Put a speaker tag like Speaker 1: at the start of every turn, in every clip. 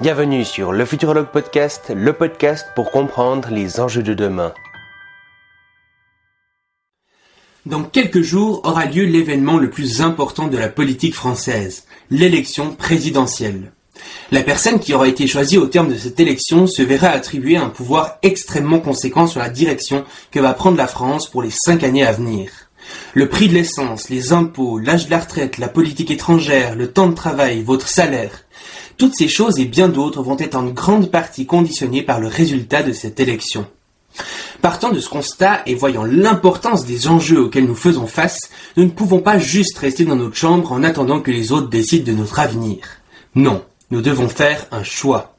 Speaker 1: Bienvenue sur le Futurologue Podcast, le podcast pour comprendre les enjeux de demain.
Speaker 2: Dans quelques jours aura lieu l'événement le plus important de la politique française, l'élection présidentielle. La personne qui aura été choisie au terme de cette élection se verra attribuer un pouvoir extrêmement conséquent sur la direction que va prendre la France pour les cinq années à venir. Le prix de l'essence, les impôts, l'âge de la retraite, la politique étrangère, le temps de travail, votre salaire, toutes ces choses et bien d'autres vont être en grande partie conditionnées par le résultat de cette élection. Partant de ce constat et voyant l'importance des enjeux auxquels nous faisons face, nous ne pouvons pas juste rester dans notre chambre en attendant que les autres décident de notre avenir. Non, nous devons faire un choix.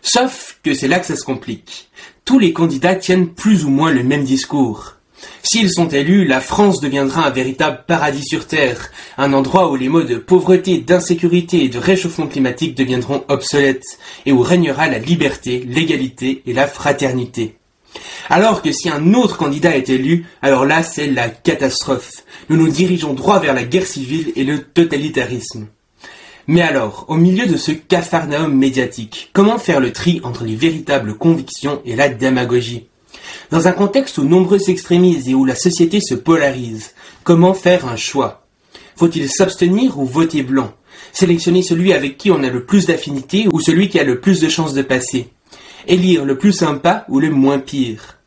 Speaker 2: Sauf que c'est là que ça se complique. Tous les candidats tiennent plus ou moins le même discours. S'ils sont élus, la France deviendra un véritable paradis sur Terre, un endroit où les mots de pauvreté, d'insécurité et de réchauffement climatique deviendront obsolètes, et où régnera la liberté, l'égalité et la fraternité. Alors que si un autre candidat est élu, alors là c'est la catastrophe. Nous nous dirigeons droit vers la guerre civile et le totalitarisme. Mais alors, au milieu de ce capharnaüm médiatique, comment faire le tri entre les véritables convictions et la démagogie? Dans un contexte où nombreux s'extrémisent et où la société se polarise, comment faire un choix? Faut-il s'abstenir ou voter blanc? Sélectionner celui avec qui on a le plus d'affinité ou celui qui a le plus de chances de passer? Élire le plus sympa ou le moins pire?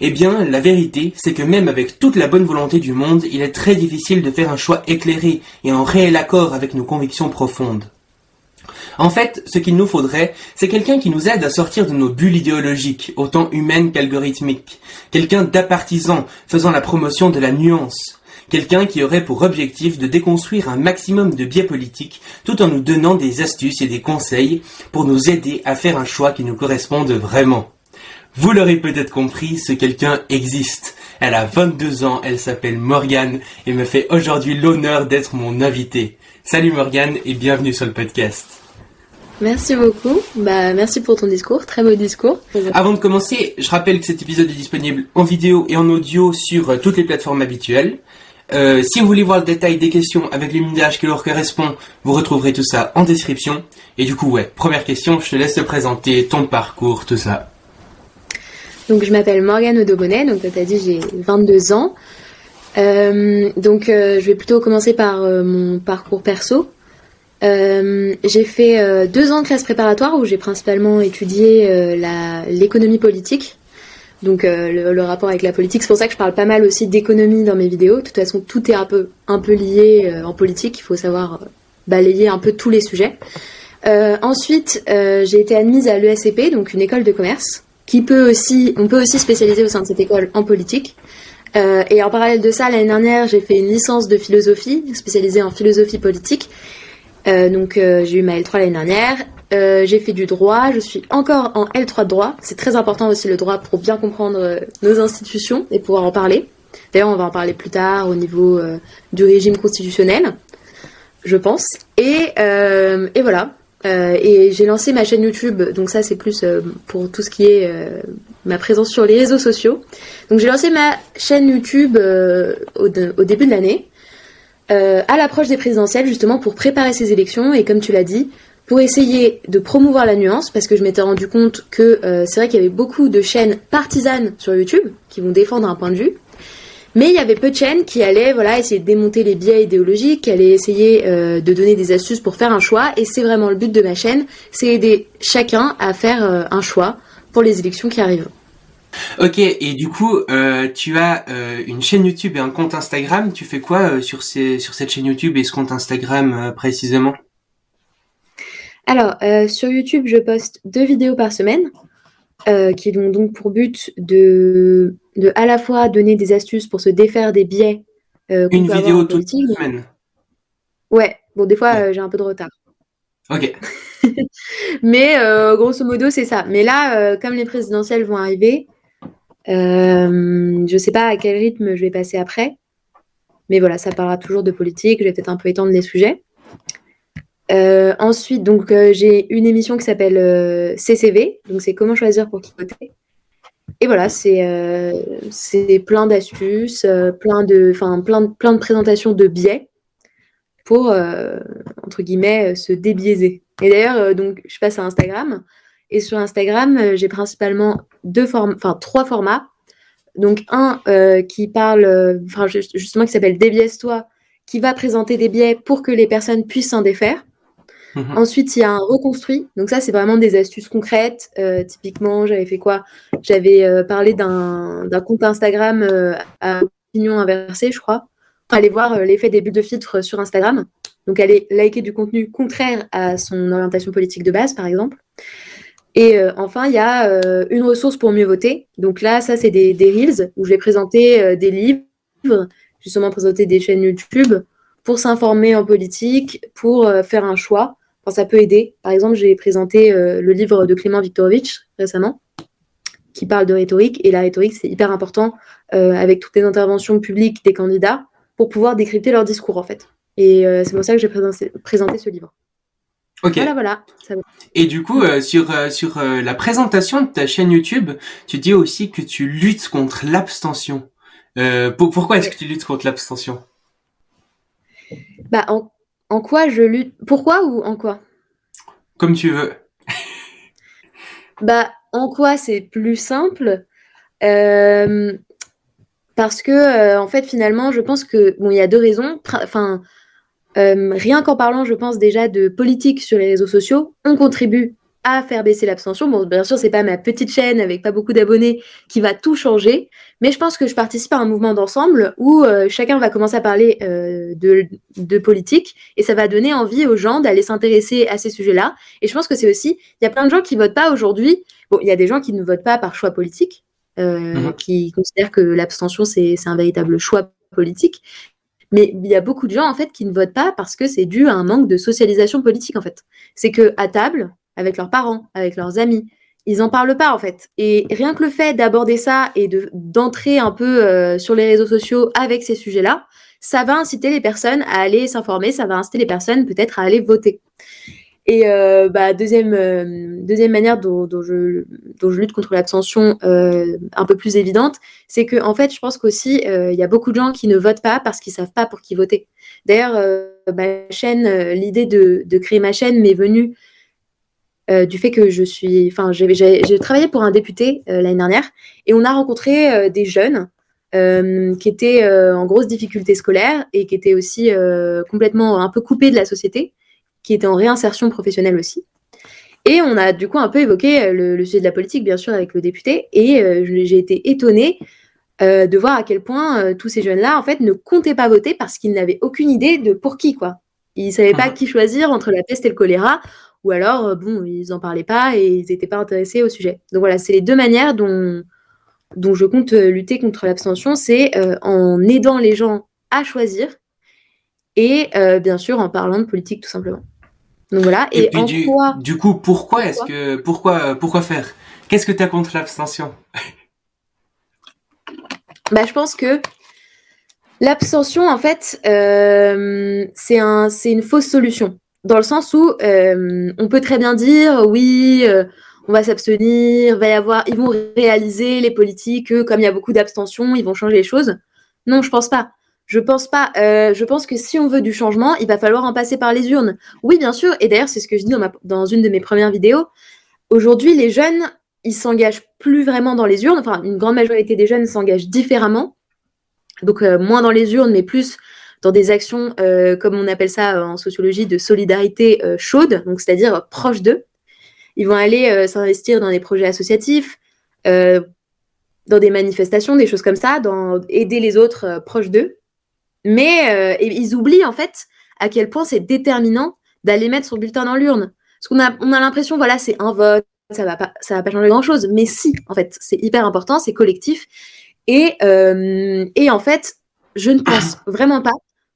Speaker 2: Eh bien, la vérité, c'est que même avec toute la bonne volonté du monde, il est très difficile de faire un choix éclairé et en réel accord avec nos convictions profondes. En fait, ce qu'il nous faudrait, c'est quelqu'un qui nous aide à sortir de nos bulles idéologiques, autant humaines qu'algorithmiques. Quelqu'un d'apartisan, faisant la promotion de la nuance. Quelqu'un qui aurait pour objectif de déconstruire un maximum de biais politiques tout en nous donnant des astuces et des conseils pour nous aider à faire un choix qui nous corresponde vraiment. Vous l'aurez peut-être compris, ce quelqu'un existe. Elle a 22 ans, elle s'appelle Morgane et me fait aujourd'hui l'honneur d'être mon invité. Salut Morgane et bienvenue sur le podcast.
Speaker 3: Merci beaucoup. Bah, merci pour ton discours. Très beau discours.
Speaker 2: Avant de commencer, je rappelle que cet épisode est disponible en vidéo et en audio sur euh, toutes les plateformes habituelles. Euh, si vous voulez voir le détail des questions avec l'image qui leur correspond, vous retrouverez tout ça en description. Et du coup, ouais, première question, je te laisse te présenter ton parcours, tout ça.
Speaker 3: Donc, je m'appelle Morgane Odobonnet, donc tu as dit j'ai 22 ans. Euh, donc, je vais plutôt commencer par mon parcours perso. Euh, j'ai fait euh, deux ans de classe préparatoire où j'ai principalement étudié euh, l'économie politique, donc le, rapport avec la politique. C'est pour ça que je parle pas mal aussi d'économie dans mes vidéos. De toute façon, tout est un peu, un peu lié en politique. Il faut savoir balayer un peu tous les sujets. ensuite, j'ai été admise à l'ESCP, donc une école de commerce, qui peut aussi, on peut aussi spécialiser au sein de cette école en politique. et en parallèle de ça, l'année dernière, j'ai fait une licence de philosophie, spécialisée en philosophie politique. Euh, donc euh, j'ai eu ma L3 l'année dernière. Euh, j'ai fait du droit, je suis encore en L3 de droit. C'est très important aussi le droit pour bien comprendre nos institutions et pouvoir en parler. D'ailleurs, on va en parler plus tard au niveau du régime constitutionnel, je pense. Et, voilà. et j'ai lancé ma chaîne YouTube, donc ça c'est plus pour tout ce qui est ma présence sur les réseaux sociaux. Donc j'ai lancé ma chaîne YouTube au, début de l'année. Euh, à l'approche des présidentielles, justement pour préparer ces élections. Et comme tu l'as dit, pour essayer de promouvoir la nuance, parce que je m'étais rendu compte que euh, c'est vrai qu'il y avait beaucoup de chaînes partisanes sur YouTube qui vont défendre un point de vue, mais il y avait peu de chaînes qui allaient voilà essayer de démonter les biais idéologiques, qui allaient essayer euh, de donner des astuces pour faire un choix, et c'est vraiment le but de ma chaîne, c'est aider chacun à faire un choix pour les élections qui arrivent.
Speaker 2: Ok, et du coup, euh, tu as euh, une chaîne YouTube et un compte Instagram. Tu fais quoi euh, sur, ces, sur cette chaîne YouTube et ce compte Instagram précisément?
Speaker 3: Alors, sur YouTube, je poste deux vidéos par semaine qui ont donc pour but de, de à la fois donner des astuces pour se défaire des biais.
Speaker 2: une vidéo toute la semaine
Speaker 3: Ouais, bon, des fois, j'ai un peu de retard.
Speaker 2: Ok.
Speaker 3: Mais grosso modo, c'est ça. Mais là, comme les présidentielles vont arriver, euh, je ne sais pas à quel rythme je vais passer après, mais voilà, ça parlera toujours de politique. Je vais peut-être un peu étendre les sujets. Euh, ensuite, donc euh, j'ai une émission qui s'appelle CCV, donc c'est comment choisir pour qui voter. Et voilà, c'est plein d'astuces, plein de, plein plein de présentations de biais pour entre guillemets se débiaiser. Et d'ailleurs, donc, je passe à Instagram. Et sur Instagram, j'ai principalement deux formes, enfin trois formats. Donc un qui parle, enfin justement qui s'appelle Débiaise-toi, qui va présenter des biais pour que les personnes puissent s'en défaire. Mhm. Ensuite, il y a un reconstruit. Donc ça, c'est vraiment des astuces concrètes. Euh, typiquement, j'avais fait quoi? J'avais euh, parlé d'un compte Instagram euh, à opinion inversée, je crois. Allez voir l'effet des bulles de filtre sur Instagram. Donc aller liker du contenu contraire à son orientation politique de base, par exemple. Et enfin, il y a une ressource pour mieux voter. Donc là, ça, c'est des, Reels où je vais présenter des livres, justement présenter des chaînes YouTube pour s'informer en politique, pour faire un choix ça peut aider. Par exemple, j'ai présenté euh, le livre de Clément Viktorovitch récemment, qui parle de rhétorique. Et la rhétorique, c'est hyper important euh, avec toutes les interventions publiques des candidats pour pouvoir décrypter leur discours, en fait. Et euh, c'est pour ça que j'ai présenté, ce livre.
Speaker 2: Ok.
Speaker 3: Voilà, voilà.
Speaker 2: Et du coup, sur, sur la présentation de ta chaîne YouTube, tu dis aussi que tu luttes contre l'abstention. pourquoi est-ce que tu luttes contre l'abstention?
Speaker 3: Bah, en, en quoi je lutte? Pourquoi ou en quoi?
Speaker 2: Comme tu veux.
Speaker 3: bah, en quoi c'est plus simple? Euh, Parce que, euh, en fait, finalement, je pense que, bon, il y a deux raisons. Enfin, euh, rien qu'en parlant, je pense déjà de politique sur les réseaux sociaux, on contribue à faire baisser l'abstention. Bon, bien sûr, c'est pas ma petite chaîne avec pas beaucoup d'abonnés qui va tout changer, mais je pense que je participe à un mouvement d'ensemble où euh, chacun va commencer à parler euh, de, de, politique et ça va donner envie aux gens d'aller s'intéresser à ces sujets-là. Et je pense que c'est aussi, il y a plein de gens qui votent pas aujourd'hui. Bon, il y a des gens qui ne votent pas par choix politique, euh, mhm. qui considèrent que l'abstention c'est un véritable choix politique. Mais il y a beaucoup de gens en fait qui ne votent pas parce que c'est dû à un manque de socialisation politique en fait. C'est que à table, avec leurs parents, avec leurs amis. Ils n'en parlent pas en fait. Et rien que le fait d'aborder ça et de d'entrer un peu euh, sur les réseaux sociaux avec ces sujets-là, ça va inciter les personnes à aller s'informer, ça va inciter les personnes peut-être à aller voter. Et euh, bah, deuxième, euh, deuxième manière dont, je, lutte contre l'abstention un peu plus évidente, c'est que en fait, je pense qu'aussi, il y a beaucoup de gens qui ne votent pas parce qu'ils savent pas pour qui voter. D'ailleurs, ma chaîne, l'idée de, créer ma chaîne m'est venue euh, du fait que je suis, enfin, j'ai travaillé pour un député euh, l'année dernière et on a rencontré euh, des jeunes qui étaient en grosse difficulté scolaire et qui étaient aussi complètement un peu coupés de la société, qui étaient en réinsertion professionnelle aussi. Et on a du coup un peu évoqué le, sujet de la politique, bien sûr, avec le député. Et j'ai été étonnée de voir à quel point tous ces jeunes-là, en fait, ne comptaient pas voter parce qu'ils n'avaient aucune idée de pour qui, quoi. Ils ne savaient pas mmh. qui choisir entre la peste et le choléra ou alors, euh, bon, ils n'en parlaient pas et ils n'étaient pas intéressés au sujet. Donc voilà, c'est les deux manières dont, dont je compte euh, lutter contre l'abstention, c'est euh, en aidant les gens à choisir et bien sûr en parlant de politique tout simplement. Donc voilà.
Speaker 2: Et, du, du, coup, pourquoi est-ce que pourquoi pourquoi faire? Qu'est-ce que tu as contre l'abstention?
Speaker 3: Bah, je pense que l'abstention, en fait, c'est un, une fausse solution dans le sens où euh, on peut très bien dire oui, euh, on va s'abstenir, va y avoir, ils vont réaliser les politiques, comme il y a beaucoup d'abstention, ils vont changer les choses. Non, je pense pas. Je pense pas. Euh, je pense que si on veut du changement, il va falloir en passer par les urnes. Oui, bien sûr. Et d'ailleurs, c'est ce que je dis dans, dans une de mes premières vidéos. Aujourd'hui, les jeunes, ils s'engagent plus vraiment dans les urnes. Enfin, une grande majorité des jeunes s'engagent différemment. Donc, moins dans les urnes, mais plus dans des actions, euh, comme on appelle ça euh, en sociologie, de solidarité euh, chaude, donc c'est-à-dire proche d'eux. Ils vont aller s'investir dans des projets associatifs, dans des manifestations, des choses comme ça, dans aider les autres proches d'eux. Mais ils oublient en fait à quel point c'est déterminant d'aller mettre son bulletin dans l'urne. Parce qu'on a, on a l'impression, voilà, c'est un vote, ça va pas, ça va pas changer grand chose. Mais si, en fait, c'est hyper important, c'est collectif. Et, et en fait, je ne pense vraiment pas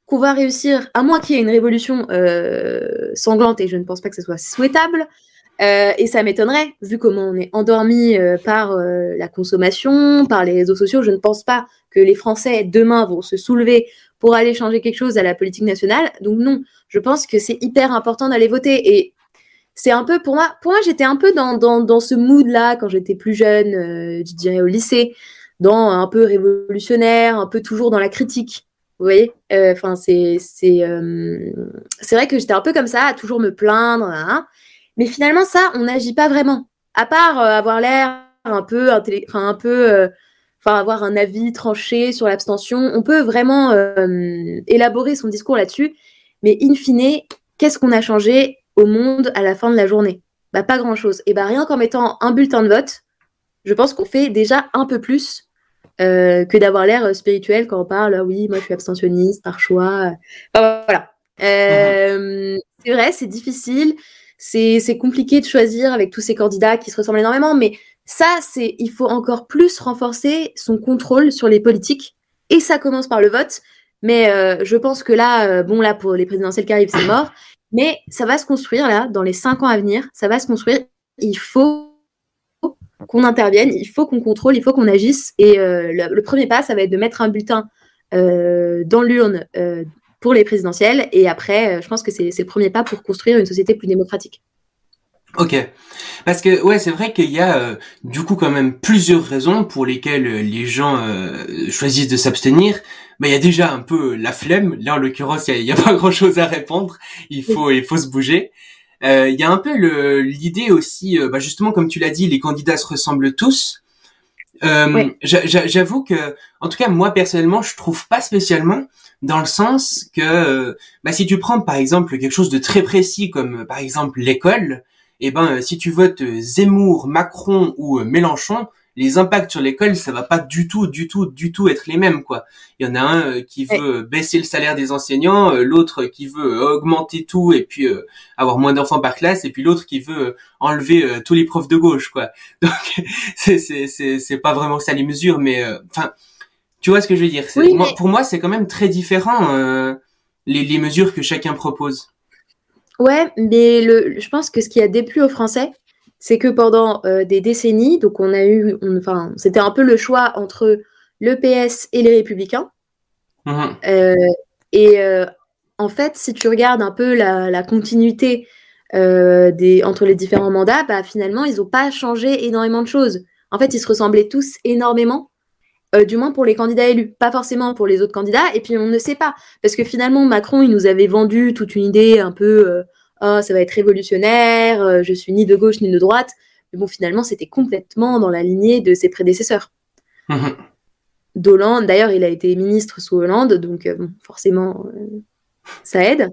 Speaker 3: qu'on va réussir, à moins qu'il y ait une révolution euh, sanglante, et je ne pense pas que ce soit souhaitable, euh, et ça m'étonnerait, vu comment on est endormi euh, par la consommation, par les réseaux sociaux, je ne pense pas que les Français demain vont se soulever pour aller changer quelque chose à la politique nationale. Donc non, je pense que c'est hyper important d'aller voter. Et c'est un peu pour moi, pour moi j'étais un peu dans, dans, dans ce mood-là quand j'étais plus jeune, je dirais au lycée, dans un peu révolutionnaire, un peu toujours dans la critique Vous voyez Enfin, c'est c'est c'est vrai que j'étais un peu comme ça, à toujours me plaindre. Hein. mais finalement, ça, on n'agit pas vraiment. À part avoir l'air un peu, un peu enfin avoir un avis tranché sur l'abstention. On peut vraiment euh, élaborer son discours là-dessus, mais in fine, qu'est-ce qu'on a changé au monde à la fin de la journée? Bah, Pas grand-chose. Et bah, rien qu'en mettant un bulletin de vote, je pense qu'on fait déjà un peu plus euh, que d'avoir l'air spirituel quand on parle, ah oui, moi je suis abstentionniste par choix. voilà. Euh, c'est vrai, c'est difficile, c'est compliqué de choisir avec tous ces candidats qui se ressemblent énormément, mais ça, c'est, il faut encore plus renforcer son contrôle sur les politiques. Et ça commence par le vote. Mais euh, je pense que là, euh, bon, là, pour les présidentielles qui arrivent, c'est mort. Mais ça va se construire, là, dans les cinq ans à venir. Ça va se construire. Il faut qu'on intervienne, il faut qu'on contrôle, il faut qu'on agisse. Et euh, le, premier pas, ça va être de mettre un bulletin dans l'urne pour les présidentielles. Et après, je pense que c'est le premier pas pour construire une société plus démocratique.
Speaker 2: Ok, parce que ouais, c'est vrai qu'il y a euh, du coup quand même plusieurs raisons pour lesquelles euh, les gens euh, choisissent de s'abstenir. Mais il y a déjà un peu la flemme. Là, en l'occurrence, il y a, pas grand-chose à répondre. Il faut, il faut se bouger. il y a un peu l'idée aussi, bah justement comme tu l'as dit, les candidats se ressemblent tous. J'avoue que, en tout cas, moi personnellement, je trouve pas spécialement dans le sens que, bah, si tu prends par exemple quelque chose de très précis comme par exemple l'école eh ben euh, si tu votes euh, Zemmour, Macron ou euh, Mélenchon, les impacts sur l'école, ça va pas du tout, du tout, du tout être les mêmes, quoi. Il y en a un qui veut baisser le salaire des enseignants, l'autre qui veut augmenter tout et puis avoir moins d'enfants par classe, et puis l'autre qui veut enlever tous les profs de gauche, quoi. Donc c'est c'est c'est c'est pas vraiment ça les mesures, mais enfin, tu vois ce que je veux dire? Pour moi, c'est quand même très différent les les mesures que chacun propose.
Speaker 3: Ouais, mais le, je pense que ce qui a déplu aux Français, c'est que pendant euh, des décennies, donc on a eu, enfin, c'était un peu le choix entre le PS et les Républicains. Mmh euh, et euh, en fait, si tu regardes un peu la, continuité des, entre les différents mandats, bah, finalement, ils n'ont pas changé énormément de choses. En fait, ils se ressemblaient tous énormément. du moins pour les candidats élus, pas forcément pour les autres candidats. Et puis on ne sait pas, parce que finalement Macron, il nous avait vendu toute une idée un peu oh, ça va être révolutionnaire, euh, je suis ni de gauche ni de droite. Mais bon, finalement, c'était complètement dans la lignée de ses prédécesseurs. Mhm. D'Hollande, d'ailleurs, il a été ministre sous Hollande, donc euh, forcément, euh, ça aide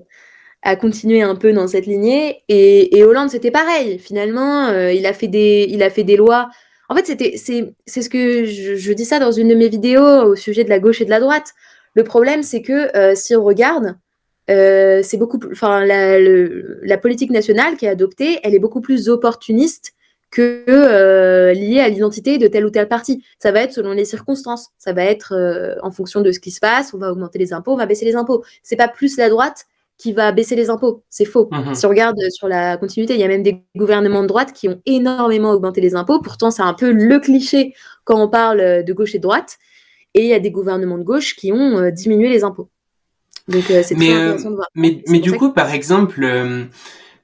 Speaker 3: à continuer un peu dans cette lignée. Et, Hollande, c'était pareil. Finalement, il, a fait des, il a fait des lois. En fait, c'était, c'est, c'est ce que je, je, dis ça dans une de mes vidéos au sujet de la gauche et de la droite. Le problème, c'est que si on regarde, euh, c'est beaucoup, enfin, la, politique nationale qui est adoptée, elle est beaucoup plus opportuniste que euh, liée à l'identité de tel ou tel parti. Ça va être selon les circonstances. Ça va être euh, en fonction de ce qui se passe. On va augmenter les impôts, on va baisser les impôts. C'est pas plus la droite qui va baisser les impôts. C'est faux. Mhm. Si on regarde sur la continuité, il y a même des gouvernements de droite qui ont énormément augmenté les impôts. Pourtant, c'est un peu le cliché quand on parle de gauche et de droite. Et il y a des gouvernements de gauche qui ont diminué les impôts.
Speaker 2: Euh, mais, euh, Mais, mais du coup, par exemple, euh,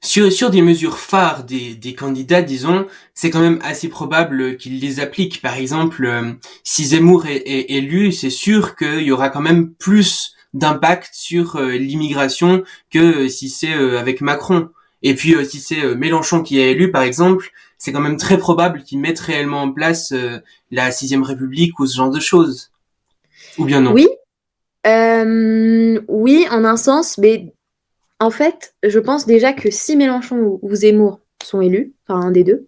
Speaker 2: sur, sur des mesures phares des, des candidats, disons, c'est quand même assez probable qu'ils les appliquent. Par exemple, si Zemmour est, élu, c'est sûr qu'il y aura quand même plus d'impact sur l'immigration que si c'est avec Macron. Et puis si c'est Mélenchon qui est élu, par exemple, c'est quand même très probable qu'il mette réellement en place la sixième République ou ce genre de choses. Ou bien non?
Speaker 3: Oui, euh, oui, en un sens, mais en fait, je pense déjà que si Mélenchon ou Zemmour sont élus, enfin un des deux,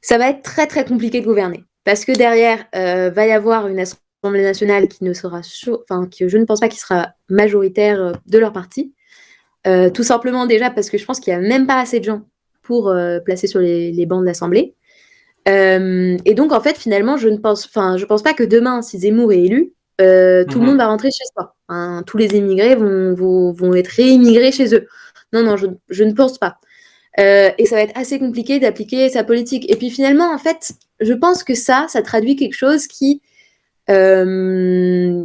Speaker 3: ça va être très très compliqué de gouverner. Parce que derrière, euh, va y avoir une Assemblée nationale qui ne sera, enfin, que je ne pense pas qu'il sera majoritaire euh, de leur parti. tout simplement déjà parce que je pense qu'il n'y a même pas assez de gens pour placer sur les, bancs de l'Assemblée. et donc en fait, finalement, je ne pense, je pense pas que demain, si Zemmour est élu, euh, tout le mhm. monde va rentrer chez soi. tous les immigrés vont, vont, être réimmigrés chez eux. Non, non, je, ne pense pas. Euh, et ça va être assez compliqué d'appliquer sa politique. Et puis finalement, en fait, je pense que ça, ça traduit quelque chose qui, euh,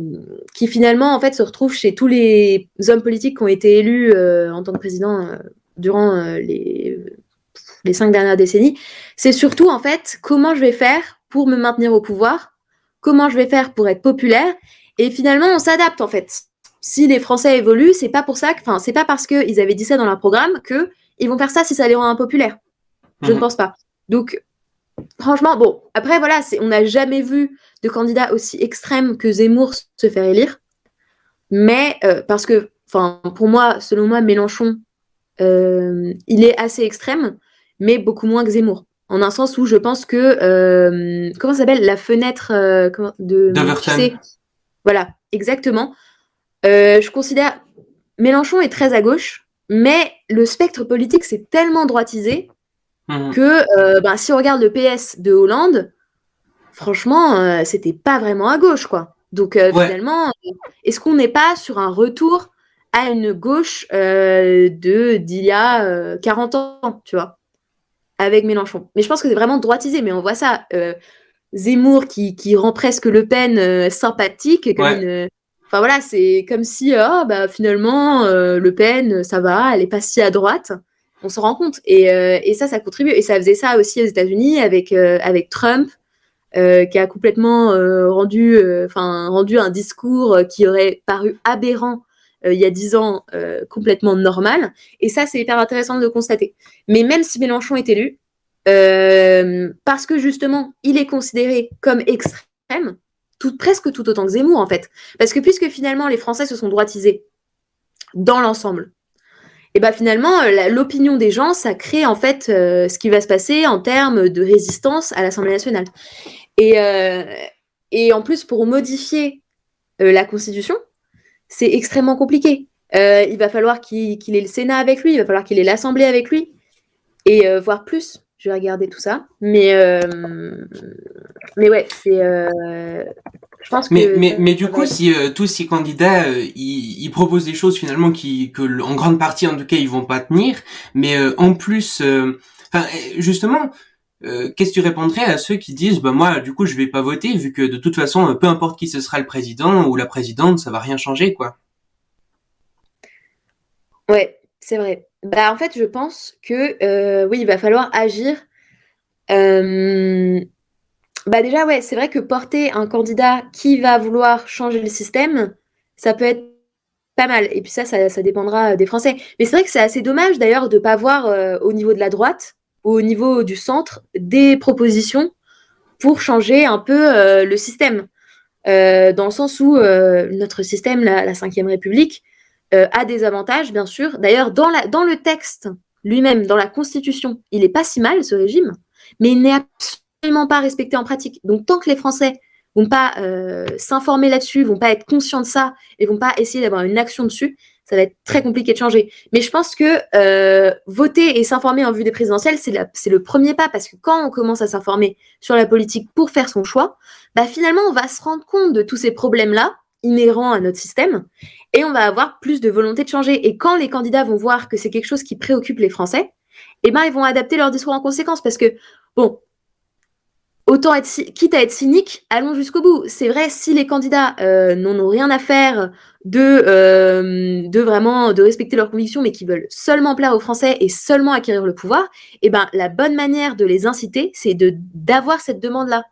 Speaker 3: qui finalement, en fait, se retrouve chez tous les hommes politiques qui ont été élus en tant que président durant les, les cinq dernières décennies. C'est surtout, en fait, comment je vais faire pour me maintenir au pouvoir comment je vais faire pour être populaire. Et finalement, on s'adapte en fait. si les Français évoluent, c'est pas pour ça, enfin, c'est pas parce qu'ils avaient dit ça dans leur programme que ils vont faire ça si ça les rend impopulaires. Je ne mhm. pense pas. Donc, franchement, bon, après, voilà, on n'a jamais vu de candidat aussi extrême que Zemmour se faire élire. Mais, euh, parce que, enfin, pour moi, selon moi, Mélenchon, euh, il est assez extrême, mais beaucoup moins que Zemmour. En un sens où je pense que, euh, comment ça s'appelle, la fenêtre de. Voilà, exactement. je considère. Mélenchon est très à gauche, mais le spectre politique, c'est tellement droitisé mhm. que euh, bah, si on regarde le PS de Hollande, franchement, euh, c'était pas vraiment à gauche, quoi. Donc euh, finalement, est-ce qu'on n'est pas sur un retour à une gauche de d'il y a 40 ans, tu vois, avec Mélenchon Mais je pense que c'est vraiment droitisé, mais on voit ça. Zemmour qui, qui, rend presque Le Pen sympathique, comme une, Enfin voilà, c'est comme si oh, bah, finalement euh, Le Pen, ça va, elle est pas si à droite. On se rend compte. Et, euh, et, ça, ça contribue. Et ça faisait ça aussi aux États-Unis avec, euh, avec Trump, qui a complètement rendu, enfin rendu un discours qui aurait paru aberrant il y a dix ans, complètement normal. Et ça, c'est hyper intéressant de le constater. Mais même si Mélenchon est élu, parce que justement, il est considéré comme extrême, presque tout autant que Zemmour, en fait. Parce que puisque finalement, les Français se sont droitisés dans l'ensemble, et bien finalement, euh, l'opinion des gens, ça crée en fait euh, ce qui va se passer en termes de résistance à l'Assemblée nationale. Euh, et en plus, pour modifier la Constitution, c'est extrêmement compliqué. il va falloir qu'il ait le Sénat avec lui, il va falloir qu'il ait l'Assemblée avec lui, et voire plus je vais regarder tout ça. Mais, euh, mais ouais, c'est. Euh, je pense que.
Speaker 2: Mais, mais, mais du coup, si euh, tous ces candidats, ils, ils, proposent des choses finalement qui, que, en grande partie, en tout cas, ils vont pas tenir, mais en plus, enfin, justement. Qu'est-ce que tu répondrais à ceux qui disent bah moi du coup je vais pas voter vu que de toute façon peu importe qui ce sera le président ou la présidente ça va rien changer quoi?
Speaker 3: Ouais c'est vrai. Bah, en fait, je pense que euh, oui, il va falloir agir. Euh, bah déjà, ouais, c'est vrai que porter un candidat qui va vouloir changer le système, ça peut être pas mal. Et puis ça, ça, dépendra des Français. Mais c'est vrai que c'est assez dommage d'ailleurs de pas voir euh, au niveau de la droite au niveau du centre des propositions pour changer un peu le système. dans le sens où notre système, la, la Ve République, euh, a des avantages, bien sûr. D'ailleurs, dans, dans le texte lui-même, dans la Constitution, il n'est pas si mal, ce régime, mais il n'est absolument pas respecté en pratique. Donc, tant que les Français vont pas euh, s'informer là-dessus, vont pas être conscients de ça et vont pas essayer d'avoir une action dessus, ça va être très compliqué de changer. Mais je pense que euh, voter et s'informer en vue des présidentielles, c'est le premier pas, parce que quand on commence à s'informer sur la politique pour faire son choix, bah finalement, on va se rendre compte de tous ces problèmes-là inhérents à notre système et on va avoir plus de volonté de changer. Et quand les candidats vont voir que c'est quelque chose qui préoccupe les Français, eh ben, ils vont adapter leur discours en conséquence parce que, bon, autant être, quitte à être cynique, allons jusqu'au bout. C'est vrai, si les candidats euh, n'en ont rien à faire de, euh, de vraiment de respecter leurs convictions, mais qui veulent seulement plaire aux Français et seulement acquérir le pouvoir, eh ben, la bonne manière de les inciter, c'est de d'avoir cette demande-là.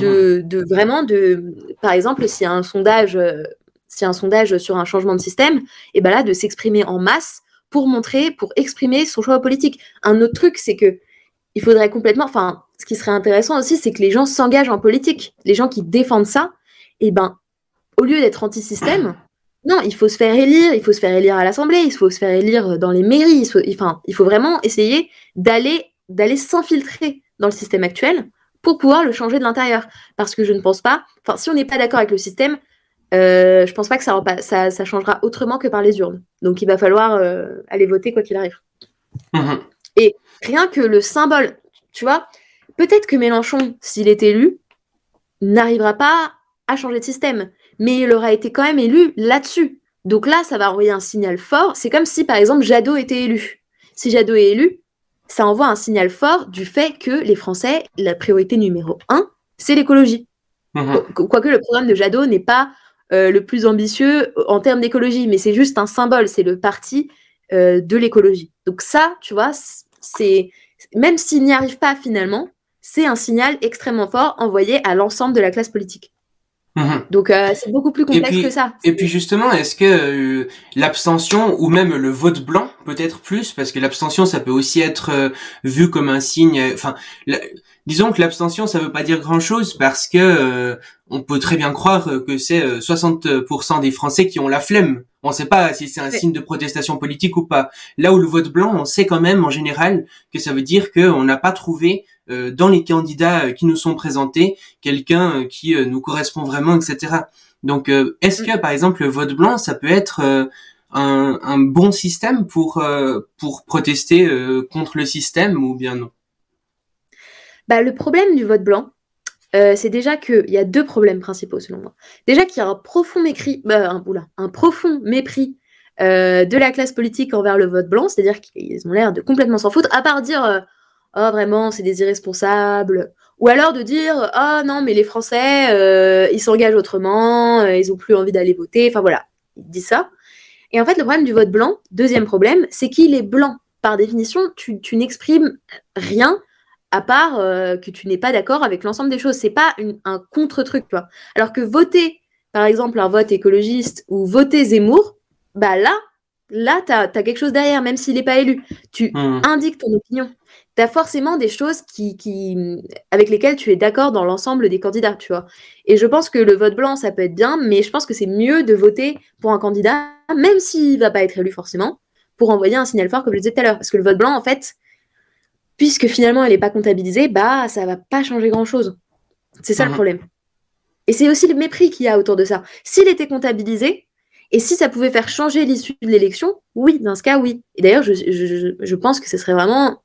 Speaker 3: De, mhm. de, vraiment de par exemple s'il y a un sondage euh, a un sondage sur un changement de système et ben là de s'exprimer en masse pour montrer pour exprimer son choix politique un autre truc c'est que il faudrait complètement enfin ce qui serait intéressant aussi c'est que les gens s'engagent en politique les gens qui défendent ça et ben au lieu d'être anti-système non, il faut se faire élire, il faut se faire élire à l'Assemblée, il faut se faire élire dans les mairies. Il faut, enfin, il faut vraiment essayer d'aller d'aller s'infiltrer dans le système actuel pour pouvoir le changer de l'intérieur. Parce que je ne pense pas, enfin, si on n'est pas d'accord avec le système, euh, je pense pas que ça, ça, ça, changera autrement que par les urnes. Donc il va falloir euh, aller voter quoi qu'il arrive. Mhm. Et rien que le symbole, tu vois, peut-être que Mélenchon, s'il est élu, n'arrivera pas à changer de système, mais il aura été quand même élu là-dessus. Donc là, ça va envoyer un signal fort. C'est comme si, par exemple, Jadot était élu. Si Jadot est élu, ça envoie un signal fort du fait que les Français, la priorité numéro un, c'est l'écologie. Mhm. Quoique le programme de Jadot n'est pas euh, le plus ambitieux en termes d'écologie, mais c'est juste un symbole, c'est le parti euh, de l'écologie. Donc ça, tu vois, c'est même s'il n'y arrive pas finalement, c'est un signal extrêmement fort envoyé à l'ensemble de la classe politique. Mhm. Donc euh, c'est beaucoup plus complexe que ça.
Speaker 2: Et puis justement, est-ce que euh, l'abstention ou même le vote blanc peut-être plus? Parce que l'abstention ça peut aussi être euh, vu comme un signe. Enfin, disons que l'abstention ça veut pas dire grand-chose parce que on peut très bien croire que c'est 60% des Français qui ont la flemme. On ne sait pas si c'est un signe de protestation politique ou pas. Là où le vote blanc, on sait quand même en général que ça veut dire qu'on n'a pas trouvé euh, dans les candidats euh, qui nous sont présentés quelqu'un euh, qui nous correspond vraiment, etc. Donc, est-ce que par exemple le vote blanc, ça peut être un, un, bon système pour pour protester contre le système ou bien non?
Speaker 3: Bah, le problème du vote blanc, c'est déjà qu'il y a deux problèmes principaux selon moi. Déjà qu'il y a un profond mépris, bah, un, un profond mépris de la classe politique envers le vote blanc, c'est-à-dire qu'ils ont l'air de complètement s'en foutre, à part dire oh vraiment c'est des irresponsables ou alors de dire oh non mais les Français euh, ils s'engagent autrement euh, ils ont plus envie d'aller voter enfin voilà. Ils disent ça. Et en fait le problème du vote blanc deuxième problème c'est qu'il est blanc. Par définition tu, n'exprimes rien à part euh, que tu n'es pas d'accord avec l'ensemble des choses. C'est pas un contre truc tu vois. Alors que voter par exemple un vote écologiste ou voter Zemmour bah là là, tu as, quelque chose derrière, même s'il n'est pas élu. Tu mmh. indiques ton opinion tu as forcément des choses qui, qui, avec lesquelles tu es d'accord dans l'ensemble des candidats, tu vois. Et je pense que le vote blanc, ça peut être bien, mais je pense que c'est mieux de voter pour un candidat, même s'il va pas être élu forcément, pour envoyer un signal fort, comme je le disais tout à l'heure. Parce que le vote blanc, en fait, puisque finalement elle n'est pas comptabilisée, bah ça va pas changer grand-chose. C'est ça le mhm. problème. Et c'est aussi le mépris qu'il y a autour de ça. S'il était comptabilisé, et si ça pouvait faire changer l'issue de l'élection, oui, dans ce cas, oui. Et d'ailleurs, je, je, je, pense que ce serait vraiment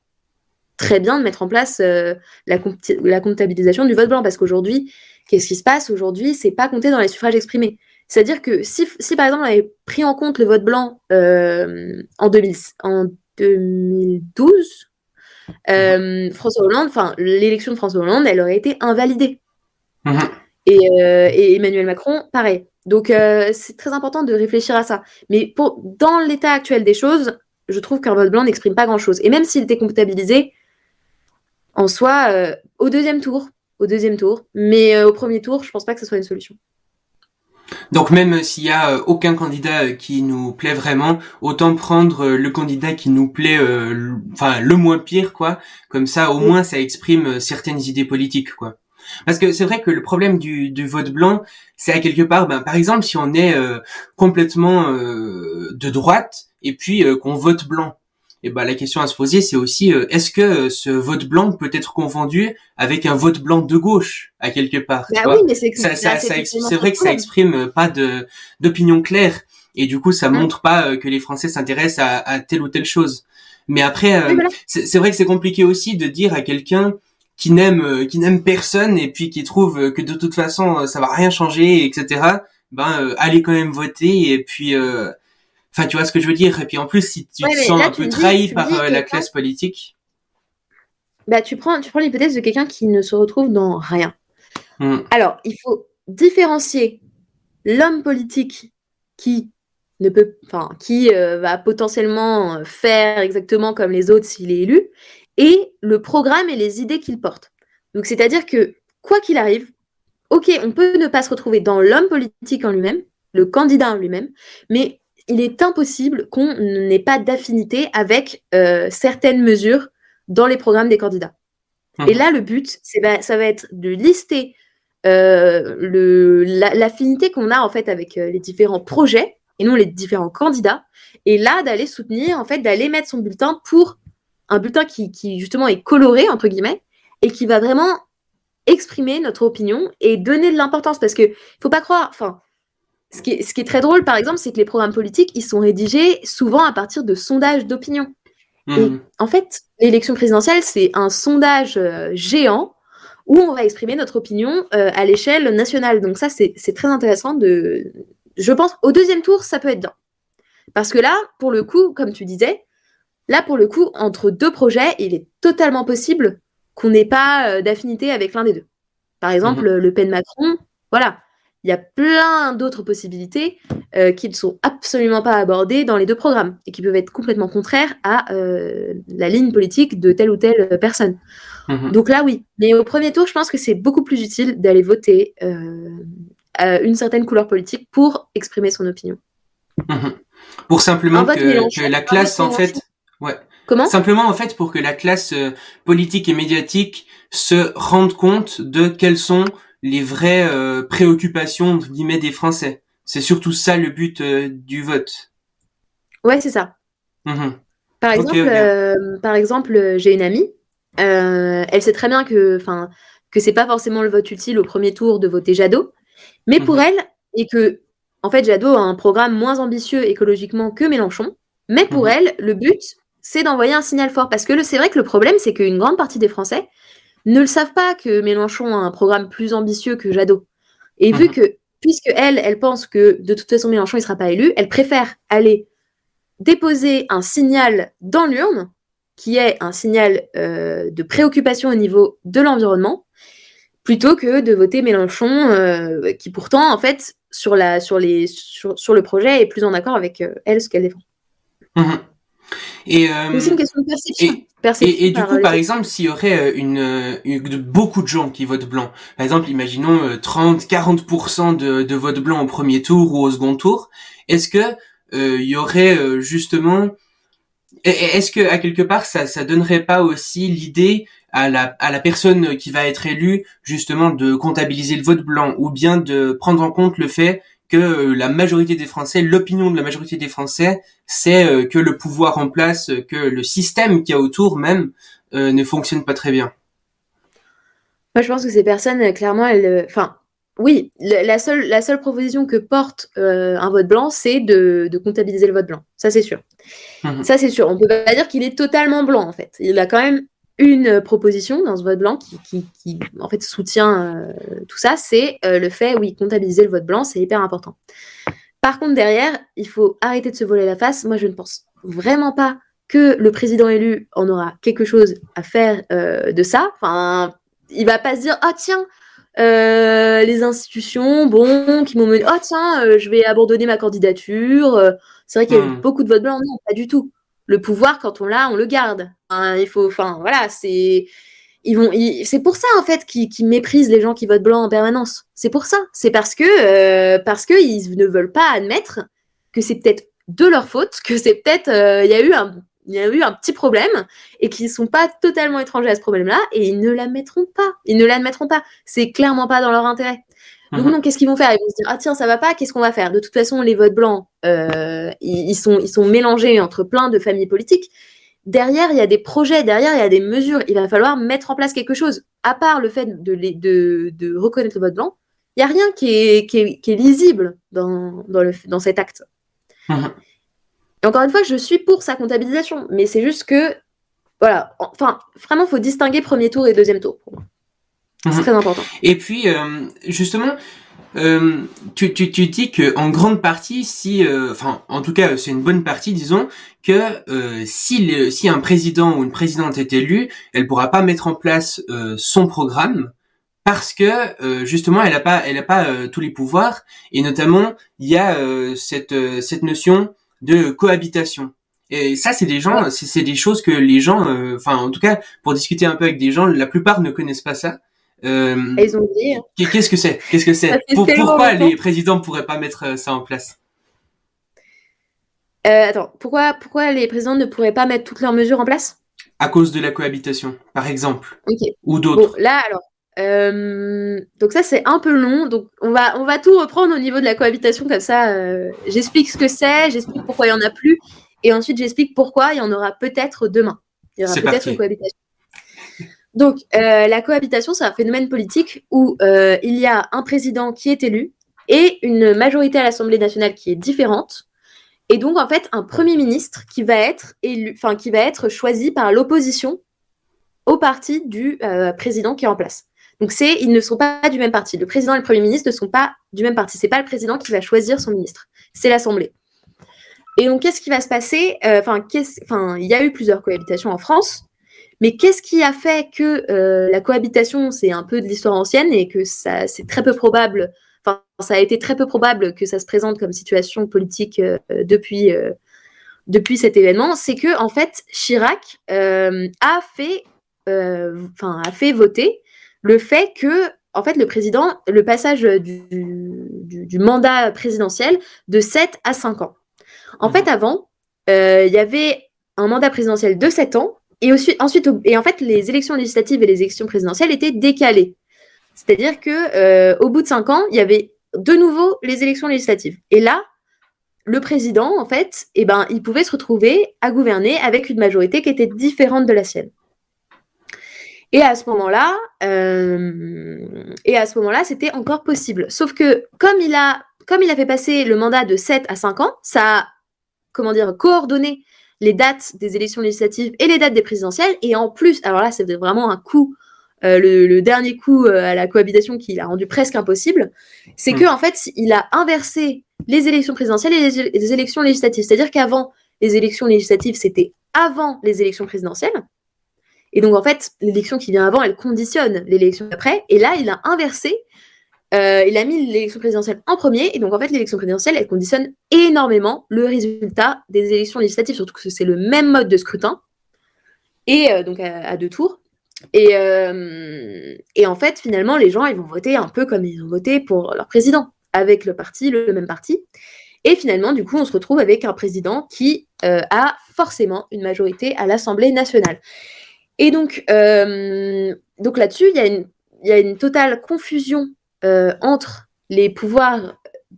Speaker 3: très bien de mettre en place euh, la, la, comptabilisation du vote blanc parce qu'aujourd'hui, qu'est-ce qui se passe aujourd'hui? C'est pas compté dans les suffrages exprimés. C'est-à-dire que si, si, par exemple on avait pris en compte le vote blanc euh, en, 2000, en 2012, euh, François Hollande, enfin l'élection de François Hollande, elle aurait été invalidée. Mhm. Et, et, Emmanuel Macron, pareil. Donc c'est très important de réfléchir à ça. Mais pour, dans l'état actuel des choses, je trouve qu'un vote blanc n'exprime pas grand-chose. Et même s'il était comptabilisé, en soi, euh, au deuxième tour, au deuxième tour, mais euh, au premier tour, je pense pas que ce soit une solution.
Speaker 2: Donc même s'il y a euh, aucun candidat qui nous plaît vraiment, autant prendre le candidat qui nous plaît, enfin le moins pire quoi. Comme ça, au moins, ça exprime certaines idées politiques quoi. Parce que c'est vrai que le problème du, du vote blanc, c'est à quelque part, ben, par exemple, si on est complètement de droite et puis qu'on vote blanc, et ben la question à se poser, c'est aussi euh, est-ce que euh, ce vote blanc peut être confondu avec un vote blanc de gauche à quelque part
Speaker 3: bah oui, mais c'est
Speaker 2: ça, ça, c'est vrai que ça exprime euh, pas de d'opinion claire et du coup ça mmh. montre pas que les Français s'intéressent à, à, telle ou telle chose. Mais après, c'est vrai que c'est compliqué aussi de dire à quelqu'un qui n'aime qui n'aime personne et puis qui trouve que de toute façon ça va rien changer, etc. Ben allez quand même voter et puis Enfin, tu vois ce que je veux dire. Et puis en plus, si tu te sens un peu trahi par euh, la classe politique.
Speaker 3: Bah, tu prends, tu prends l'hypothèse de quelqu'un qui ne se retrouve dans rien. Hmm. Alors, il faut différencier l'homme politique qui ne peut, enfin, qui euh, va potentiellement faire exactement comme les autres s'il est élu, et le programme et les idées qu'il porte. Donc, c'est-à-dire que quoi qu'il arrive, ok, on peut ne pas se retrouver dans l'homme politique en lui-même, le candidat en lui-même, mais il est impossible qu'on n'ait pas d'affinité avec euh, certaines mesures dans les programmes des candidats. Hum. Et là, le but, bah, ça va être de lister euh, l'affinité qu'on a en fait avec euh, les différents projets et non les différents candidats. Et là, d'aller soutenir, en fait, d'aller mettre son bulletin pour un bulletin qui, qui, justement est coloré entre guillemets et qui va vraiment exprimer notre opinion et donner de l'importance parce que faut pas croire, enfin ce qui, est, très drôle, par exemple, c'est que les programmes politiques, ils sont rédigés souvent à partir de sondages d'opinion. Et mhm. en fait, l'élection présidentielle, c'est un sondage euh, géant où on va exprimer notre opinion euh, à l'échelle nationale. Donc ça, c'est très intéressant de... Je pense, au deuxième tour, ça peut être bien. Parce que là, pour le coup, comme tu disais, là, pour le coup, entre deux projets, il est totalement possible qu'on n'ait pas euh, d'affinité avec l'un des deux. Par exemple, mhm. Le Pen-Macron, voilà, il y a plein d'autres possibilités euh, qui ne sont absolument pas abordées dans les deux programmes et qui peuvent être complètement contraires à euh, la ligne politique de telle ou telle personne. Mhm. Donc là, oui. Mais au premier tour, je pense que c'est beaucoup plus utile d'aller voter euh, une certaine couleur politique pour exprimer son opinion.
Speaker 2: Mhm. Pour simplement que, la classe, en fait, ouais.
Speaker 3: Comment?
Speaker 2: Simplement, en fait, pour que la classe politique et médiatique se rende compte de quelles sont les vraies euh, préoccupations guillemets des Français. C'est surtout ça le but euh, du vote.
Speaker 3: Ouais, c'est ça. Mhm. Par exemple, par exemple, j'ai une amie. elle sait très bien que, enfin, que c'est pas forcément le vote utile au premier tour de voter Jadot, mais pour mhm. elle et que en fait, Jadot a un programme moins ambitieux écologiquement que Mélenchon, mais pour mhm. elle, le but, c'est d'envoyer un signal fort. Parce que c'est vrai que le problème, c'est qu'une grande partie des Français ne le savent pas que Mélenchon a un programme plus ambitieux que Jadot. Et vu mhm. que, puisque elle, elle pense que de toute façon Mélenchon ne sera pas élu, elle préfère aller déposer un signal dans l'urne, qui est un signal euh, de préoccupation au niveau de l'environnement, plutôt que de voter Mélenchon, euh, qui pourtant, en fait, sur, la, sur, les, sur, le projet est plus en accord avec euh, elle, ce qu'elle défend.
Speaker 2: Mhm. Et, euh,
Speaker 3: c'est une question de perception.
Speaker 2: Et, du coup, par exemple, s'il y aurait une, beaucoup de gens qui votent blanc, par exemple, imaginons 30-40% de, de vote blanc au premier tour ou au second tour, est-ce que il y aurait justement est-ce que à quelque part ça ça donnerait pas aussi l'idée à la, à la personne qui va être élue justement de comptabiliser le vote blanc ou bien de prendre en compte le fait que euh, la majorité des Français, l'opinion de la majorité des Français, c'est euh, que le pouvoir en place, que le système qui y a autour même euh, ne fonctionne pas très bien.
Speaker 3: Moi, je pense que ces personnes, clairement, elles, enfin, oui, la seule, la seule proposition que porte un vote blanc, c'est de, de, comptabiliser le vote blanc. Ça, c'est sûr. Mmh Ça, c'est sûr. On peut pas dire qu'il est totalement blanc, en fait. Il a quand même une proposition dans ce vote blanc qui, en fait soutient euh, tout ça, c'est euh, le fait, oui, comptabiliser le vote blanc, c'est hyper important. Par contre, derrière, il faut arrêter de se voler la face. Moi, je ne pense vraiment pas que le président élu en aura quelque chose à faire euh, de ça. Enfin, il va pas se dire, ah tiens, les institutions, bon, qui m'ont mené, oh tiens, je vais abandonner ma candidature. c'est vrai qu'il y a eu hmm. beaucoup de votes blancs. Non, pas du tout le pouvoir, quand on l'a, on le garde. Il faut, enfin, voilà, c'est. Ils vont, c'est pour ça en fait qu'ils méprisent les gens qui votent blanc en permanence. C'est pour ça. C'est parce que euh, parce que ils ne veulent pas admettre que c'est peut-être de leur faute, que c'est peut-être euh, il y a eu un il y a eu un petit problème et qu'ils ne sont pas totalement étrangers à ce problème-là et ils ne l'admettront pas. Ils ne l'admettront pas. C'est clairement pas dans leur intérêt. Donc, mhm. qu'est-ce qu'ils vont faire? Ils vont se dire Ah, tiens, ça va pas, qu'est-ce qu'on va faire? De toute façon, les votes blancs, euh, ils, sont, ils sont mélangés entre plein de familles politiques. Derrière, il y a des projets, derrière, il y a des mesures. Il va falloir mettre en place quelque chose. À part le fait de, de, de reconnaître le vote blanc, il n'y a rien qui est, qui est, qui est lisible dans, dans, le, dans cet acte. Mhm. Et encore une fois, je suis pour sa comptabilisation, mais c'est juste que, voilà, enfin, vraiment, il faut distinguer premier tour et deuxième tour. C'est mhm. très important.
Speaker 2: Et puis, euh, justement, euh, tu, tu, tu dis que en grande partie, si, euh, enfin, en tout cas, c'est une bonne partie, disons, que euh, si, si un président ou une présidente est élue, elle pourra pas mettre en place euh, son programme parce que euh, justement, elle a pas, elle a pas tous les pouvoirs et notamment, il y a cette cette notion de cohabitation. Et ça, c'est des gens, c'est des choses que les gens, enfin, en tout cas, pour discuter un peu avec des gens, la plupart ne connaissent pas ça.
Speaker 3: Euh, ils ont dit.
Speaker 2: Qu'est-ce que c'est? Qu'est-ce que c'est? Pourquoi les présidents ne pourraient pas mettre euh, ça en place?
Speaker 3: Euh, Attends, pourquoi, pourquoi les présidents ne pourraient pas mettre toutes leurs mesures en place?
Speaker 2: À cause de la cohabitation, par exemple. Ou d'autres.
Speaker 3: là, alors. donc ça c'est un peu long, donc on va on va tout reprendre au niveau de la cohabitation comme ça. j'explique ce que c'est, j'explique pourquoi il y en a plus, et ensuite j'explique pourquoi il y en aura peut-être demain. Il y aura peut-être une cohabitation. Donc, euh, la cohabitation, c'est un phénomène politique où euh, il y a un président qui est élu et une majorité à l'Assemblée nationale qui est différente. Et donc, en fait, un premier ministre qui va être élu, qui va être choisi par l'opposition au parti du euh, président qui est en place. Donc, c'est, ils ne sont pas du même parti. Le président et le premier ministre ne sont pas du même parti. C'est pas le président qui va choisir son ministre. C'est l'Assemblée. Et donc, qu'est-ce qui va se passer? Enfin, il y a eu plusieurs cohabitations en France. Mais qu'est-ce qui a fait que euh, la cohabitation, c'est un peu de l'histoire ancienne et que ça, c'est très peu probable, enfin, ça a été très peu probable que ça se présente comme situation politique euh, depuis, euh, depuis cet événement, c'est que en fait, Chirac a fait, enfin, a fait voter le fait que, en fait, le président, le passage du, du, mandat présidentiel de 7 à 5 ans. En mhm. fait, avant, il y avait un mandat présidentiel de 7 ans et ensuite, et en fait, les élections législatives et les élections présidentielles étaient décalées. C'est-à-dire que euh, au bout de cinq ans, il y avait de nouveau les élections législatives. Et là, le président, en fait, eh ben, il pouvait se retrouver à gouverner avec une majorité qui était différente de la sienne. Et à ce moment-là, euh, et à ce moment-là, c'était encore possible. Sauf que comme il a, comme il fait le mandat de 7 à 5 ans, ça a, comment dire, coordonné les dates des élections législatives et les dates des présidentielles. Et en plus, alors là, c'est vraiment un coup, euh, le, dernier coup euh, à la cohabitation qui l'a rendu presque impossible, c'est que hmm. en fait, il a inversé les élections présidentielles et les, élections législatives. C'est-à-dire qu'avant, les élections législatives, c'était avant les élections présidentielles. Et donc, en fait, l'élection qui vient avant, elle conditionne l'élection après. Et là, il a inversé euh, il a mis l'élection présidentielle en premier, et donc en fait l'élection présidentielle, elle conditionne énormément le résultat des élections législatives, surtout que c'est le même mode de scrutin, et euh, donc à, deux tours. Et, euh, et, en fait, finalement, les gens, ils vont voter un peu comme ils ont voté pour leur président, avec le parti, le, même parti. Et finalement, du coup, on se retrouve avec un président qui a forcément une majorité à l'Assemblée nationale. Et donc, donc là-dessus, il y, y, a une totale confusion euh, entre les pouvoirs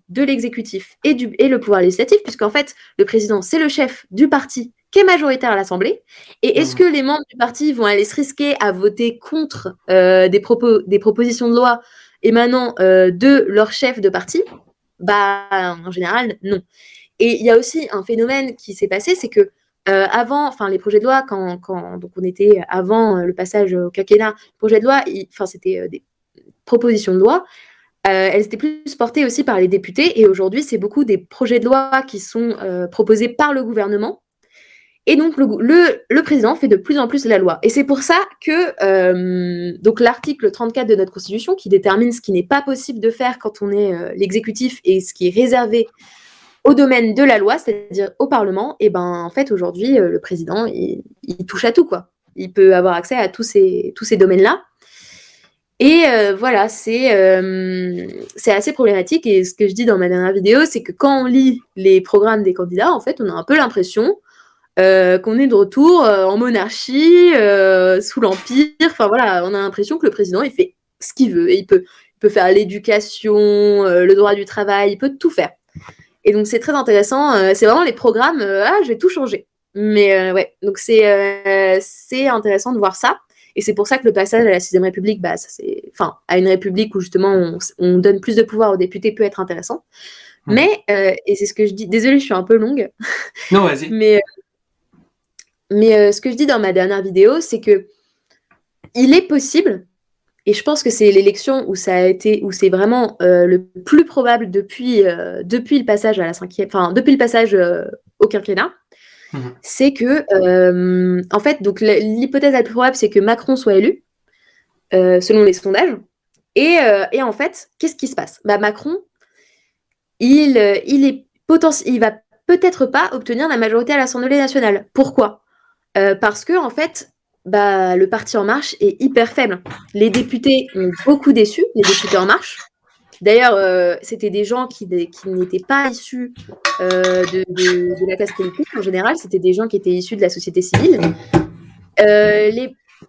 Speaker 3: de l'exécutif et, du, et le pouvoir législatif, puisqu'en fait, le président, c'est le chef du parti qui est majoritaire à l'Assemblée. Et est-ce mmh. que les membres du parti vont aller se risquer à voter contre euh, des, propos, des propositions de loi émanant euh, de leur chef de parti? Bah, en général, non. Et il y a aussi un phénomène qui s'est passé, c'est que avant, enfin les projets de loi, quand, quand, donc on était avant le passage au quinquennat, projet de loi, enfin c'était des propositions de loi, euh, elles étaient plus portées aussi par les députés et aujourd'hui, c'est beaucoup des projets de loi qui sont euh, proposés par le gouvernement. Et donc, le, président fait de plus en plus la loi. Et c'est pour ça que euh, donc l'article 34 de notre Constitution, qui détermine ce qui n'est pas possible de faire quand on est l'exécutif et ce qui est réservé au domaine de la loi, c'est-à-dire au Parlement, et ben en fait aujourd'hui, le président, il, il, touche à tout quoi. Il peut avoir accès à tous ces, tous ces domaines-là. Et euh, voilà, euh, c'est assez problématique. Et ce que je dis dans ma dernière vidéo, c'est que quand on lit les programmes des candidats, en fait, on a un peu l'impression euh, qu'on est de retour en monarchie, sous l'Empire. Enfin voilà, on a l'impression que le président, il fait ce qu'il veut. Et il peut, peut faire l'éducation, le droit du travail, il peut tout faire. Et donc c'est très intéressant. c'est vraiment les programmes, ah, je vais tout changer. Mais ouais, donc c'est intéressant de voir ça. Et c'est pour ça que le passage à la sixième République, bah, ça c'est, enfin, à une République où justement on, donne plus de pouvoir aux députés peut être intéressant. Mais, euh, et c'est ce que je dis, désolée, je suis un peu longue.
Speaker 2: Non, vas-y.
Speaker 3: mais euh, mais euh, ce que je dis dans ma dernière vidéo, c'est que il est possible, et je pense que c'est l'élection où ça a été, où c'est vraiment le plus probable depuis, depuis le passage à la cinquième, enfin, depuis le passage au quinquennat, Mhm. c'est que, euh, en fait, donc l'hypothèse la plus probable, c'est que Macron soit élu, euh, selon les sondages. Euh, et, en fait, qu'est-ce qui se passe? Bah, Macron, il, il, est il va peut-être pas obtenir la majorité à l'Assemblée nationale. Pourquoi? Parce que, en fait, bah, le parti En Marche est hyper faible. Les députés ont beaucoup déçu, les députés En Marche. D'ailleurs, euh, c'était des gens qui, n'étaient pas issus euh, de, la classe politique en général, c'était des gens qui étaient issus de la société civile. Euh,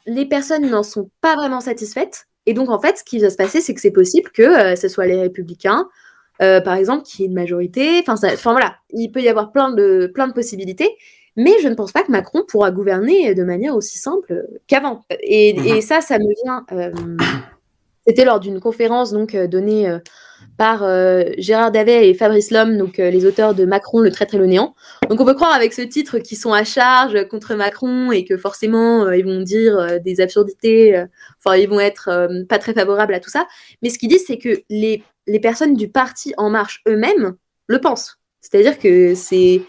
Speaker 3: les, personnes n'en sont pas vraiment satisfaites. Et donc, en fait, ce qui va se passer, c'est que c'est possible que ce soit les républicains, par exemple, qui aient une majorité. Enfin, voilà, il peut y avoir plein de, plein de possibilités. Mais je ne pense pas que Macron pourra gouverner de manière aussi simple qu'avant. Et, et, mhm. ça, ça me vient c'était lors d'une conférence donc euh, donnée euh, par euh, Gérard Davet et Fabrice Lhomme, donc les auteurs de Macron, le traître et le néant. Donc on peut croire avec ce titre qu'ils sont à charge contre Macron et que forcément ils vont dire des absurdités, enfin ils vont être pas très favorables à tout ça. Mais ce qu'ils disent, c'est que les, les personnes du parti En Marche eux-mêmes le pensent. C'est-à-dire que c'est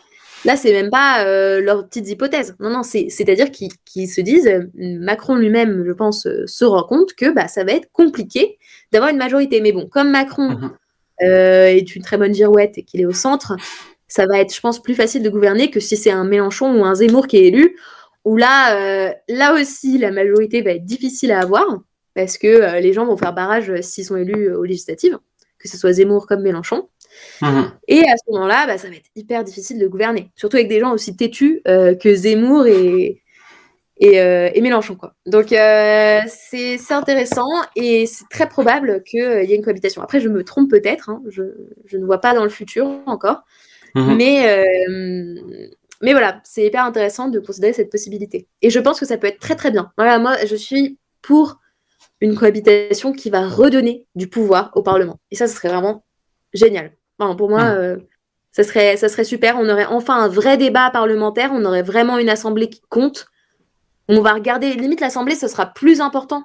Speaker 3: Là, c'est même pas euh, leurs petites hypothèses. Non, non, c'est-à-dire qu'ils se disent, Macron lui-même, je pense, euh, se rend compte que bah, ça va être compliqué d'avoir une majorité. Mais bon, comme Macron mhm. euh, est une très bonne girouette et qu'il est au centre, ça va être, je pense, plus facile de gouverner que si c'est un Mélenchon ou un Zemmour qui est élu, où là, là aussi, la majorité va être difficile à avoir parce que les gens vont faire barrage s'ils sont élus aux législatives que ce soit Zemmour comme Mélenchon.
Speaker 2: Mhm.
Speaker 3: Et à ce moment-là, bah, ça va être hyper difficile de gouverner, surtout avec des gens aussi têtus euh, que Zemmour et, et, euh, et Mélenchon. Quoi. Donc euh, c'est intéressant et c'est très probable qu'il y ait une cohabitation. Après, je me trompe peut-être, hein, je, je ne vois pas dans le futur encore,
Speaker 2: Mhm.
Speaker 3: mais, euh, mais voilà, c'est hyper intéressant de considérer cette possibilité. Et je pense que ça peut être très très bien. Voilà, moi je suis pour une cohabitation qui va redonner du pouvoir au Parlement. Et ça, ce serait vraiment génial. Enfin, pour moi,
Speaker 2: Mm.
Speaker 3: euh, ça, serait, ça serait super. On aurait enfin un vrai débat parlementaire. On aurait vraiment une assemblée qui compte. On va regarder, limite l'assemblée, ce sera plus important.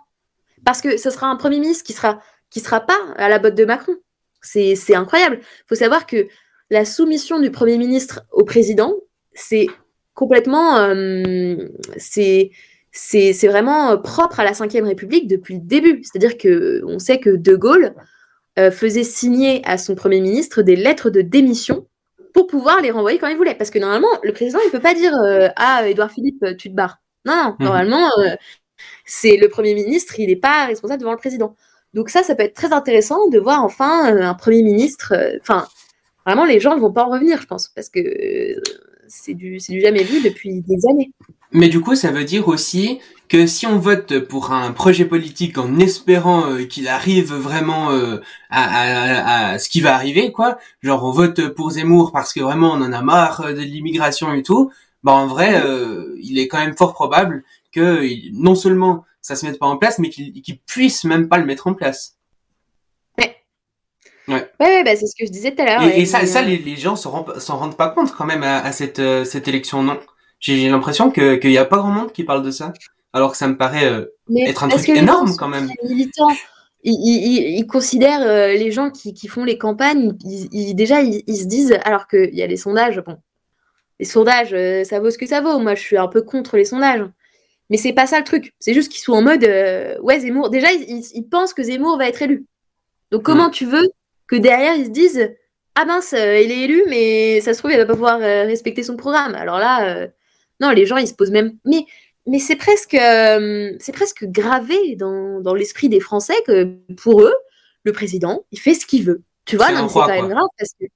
Speaker 3: Parce que ce sera un Premier ministre qui sera, qui sera pas à la botte de Macron. C'est incroyable. Il faut savoir que la soumission du Premier ministre au président, c'est complètement. euh, c'est vraiment propre à la Ve République depuis le début. C'est-à-dire que on sait que De Gaulle euh, faisait signer à son Premier ministre des lettres de démission pour pouvoir les renvoyer quand il voulait. Parce que normalement, le président, il peut pas dire euh, Ah, Édouard Philippe, euh, tu te barres. Non, non,
Speaker 2: Mhm.
Speaker 3: normalement, c'est le Premier ministre, il n'est pas responsable devant le président. Donc ça, ça peut être très intéressant de voir enfin un Premier ministre. Enfin, vraiment, les gens ne vont pas en revenir, je pense, parce que c'est du, c'est du jamais vu depuis des années.
Speaker 2: Mais du coup, ça veut dire aussi que si on vote pour un projet politique en espérant euh, qu'il arrive vraiment euh, à, à- à ce qui va arriver, quoi, genre on vote pour Zemmour parce que vraiment on en a marre euh, de l'immigration et tout, bah en vrai, euh, il est quand même fort probable que non seulement ça se mette pas en place, mais qu'il qu'il puisse même pas le mettre en place.
Speaker 3: Ouais, ouais, bah, c'est ce que je disais tout à l'heure.
Speaker 2: Et,
Speaker 3: ouais,
Speaker 2: et ça, ça les, les gens s'en rendent, pas compte quand même à, à cette, cette élection, non? J'ai l'impression que qu'il y a pas grand monde qui parle de ça, alors que ça me paraît euh,
Speaker 3: mais
Speaker 2: être un truc énorme quand même.
Speaker 3: militants. Ils, ils- ils- ils considèrent euh, les gens qui, qui font les campagnes, ils, déjà ils, se disent, alors qu'il y a les sondages, bon, les sondages, euh, ça vaut ce que ça vaut. Moi, je suis un peu contre les sondages. Mais c'est pas ça le truc. C'est juste qu'ils sont en mode, euh, ouais, Zemmour. Déjà, ils, pensent que Zemmour va être élu. Donc, comment tu veux que derrière, ils se disent, ah mince, il est élu, mais ça se trouve, il va pas pouvoir respecter son programme. Alors là, non, les gens, ils se posent même. Mais, mais c'est presque, euh, c'est presque gravé dans, dans l'esprit des Français que pour eux, le président, il fait ce qu'il veut. Tu vois,
Speaker 2: C'est
Speaker 3: quand même grave parce que.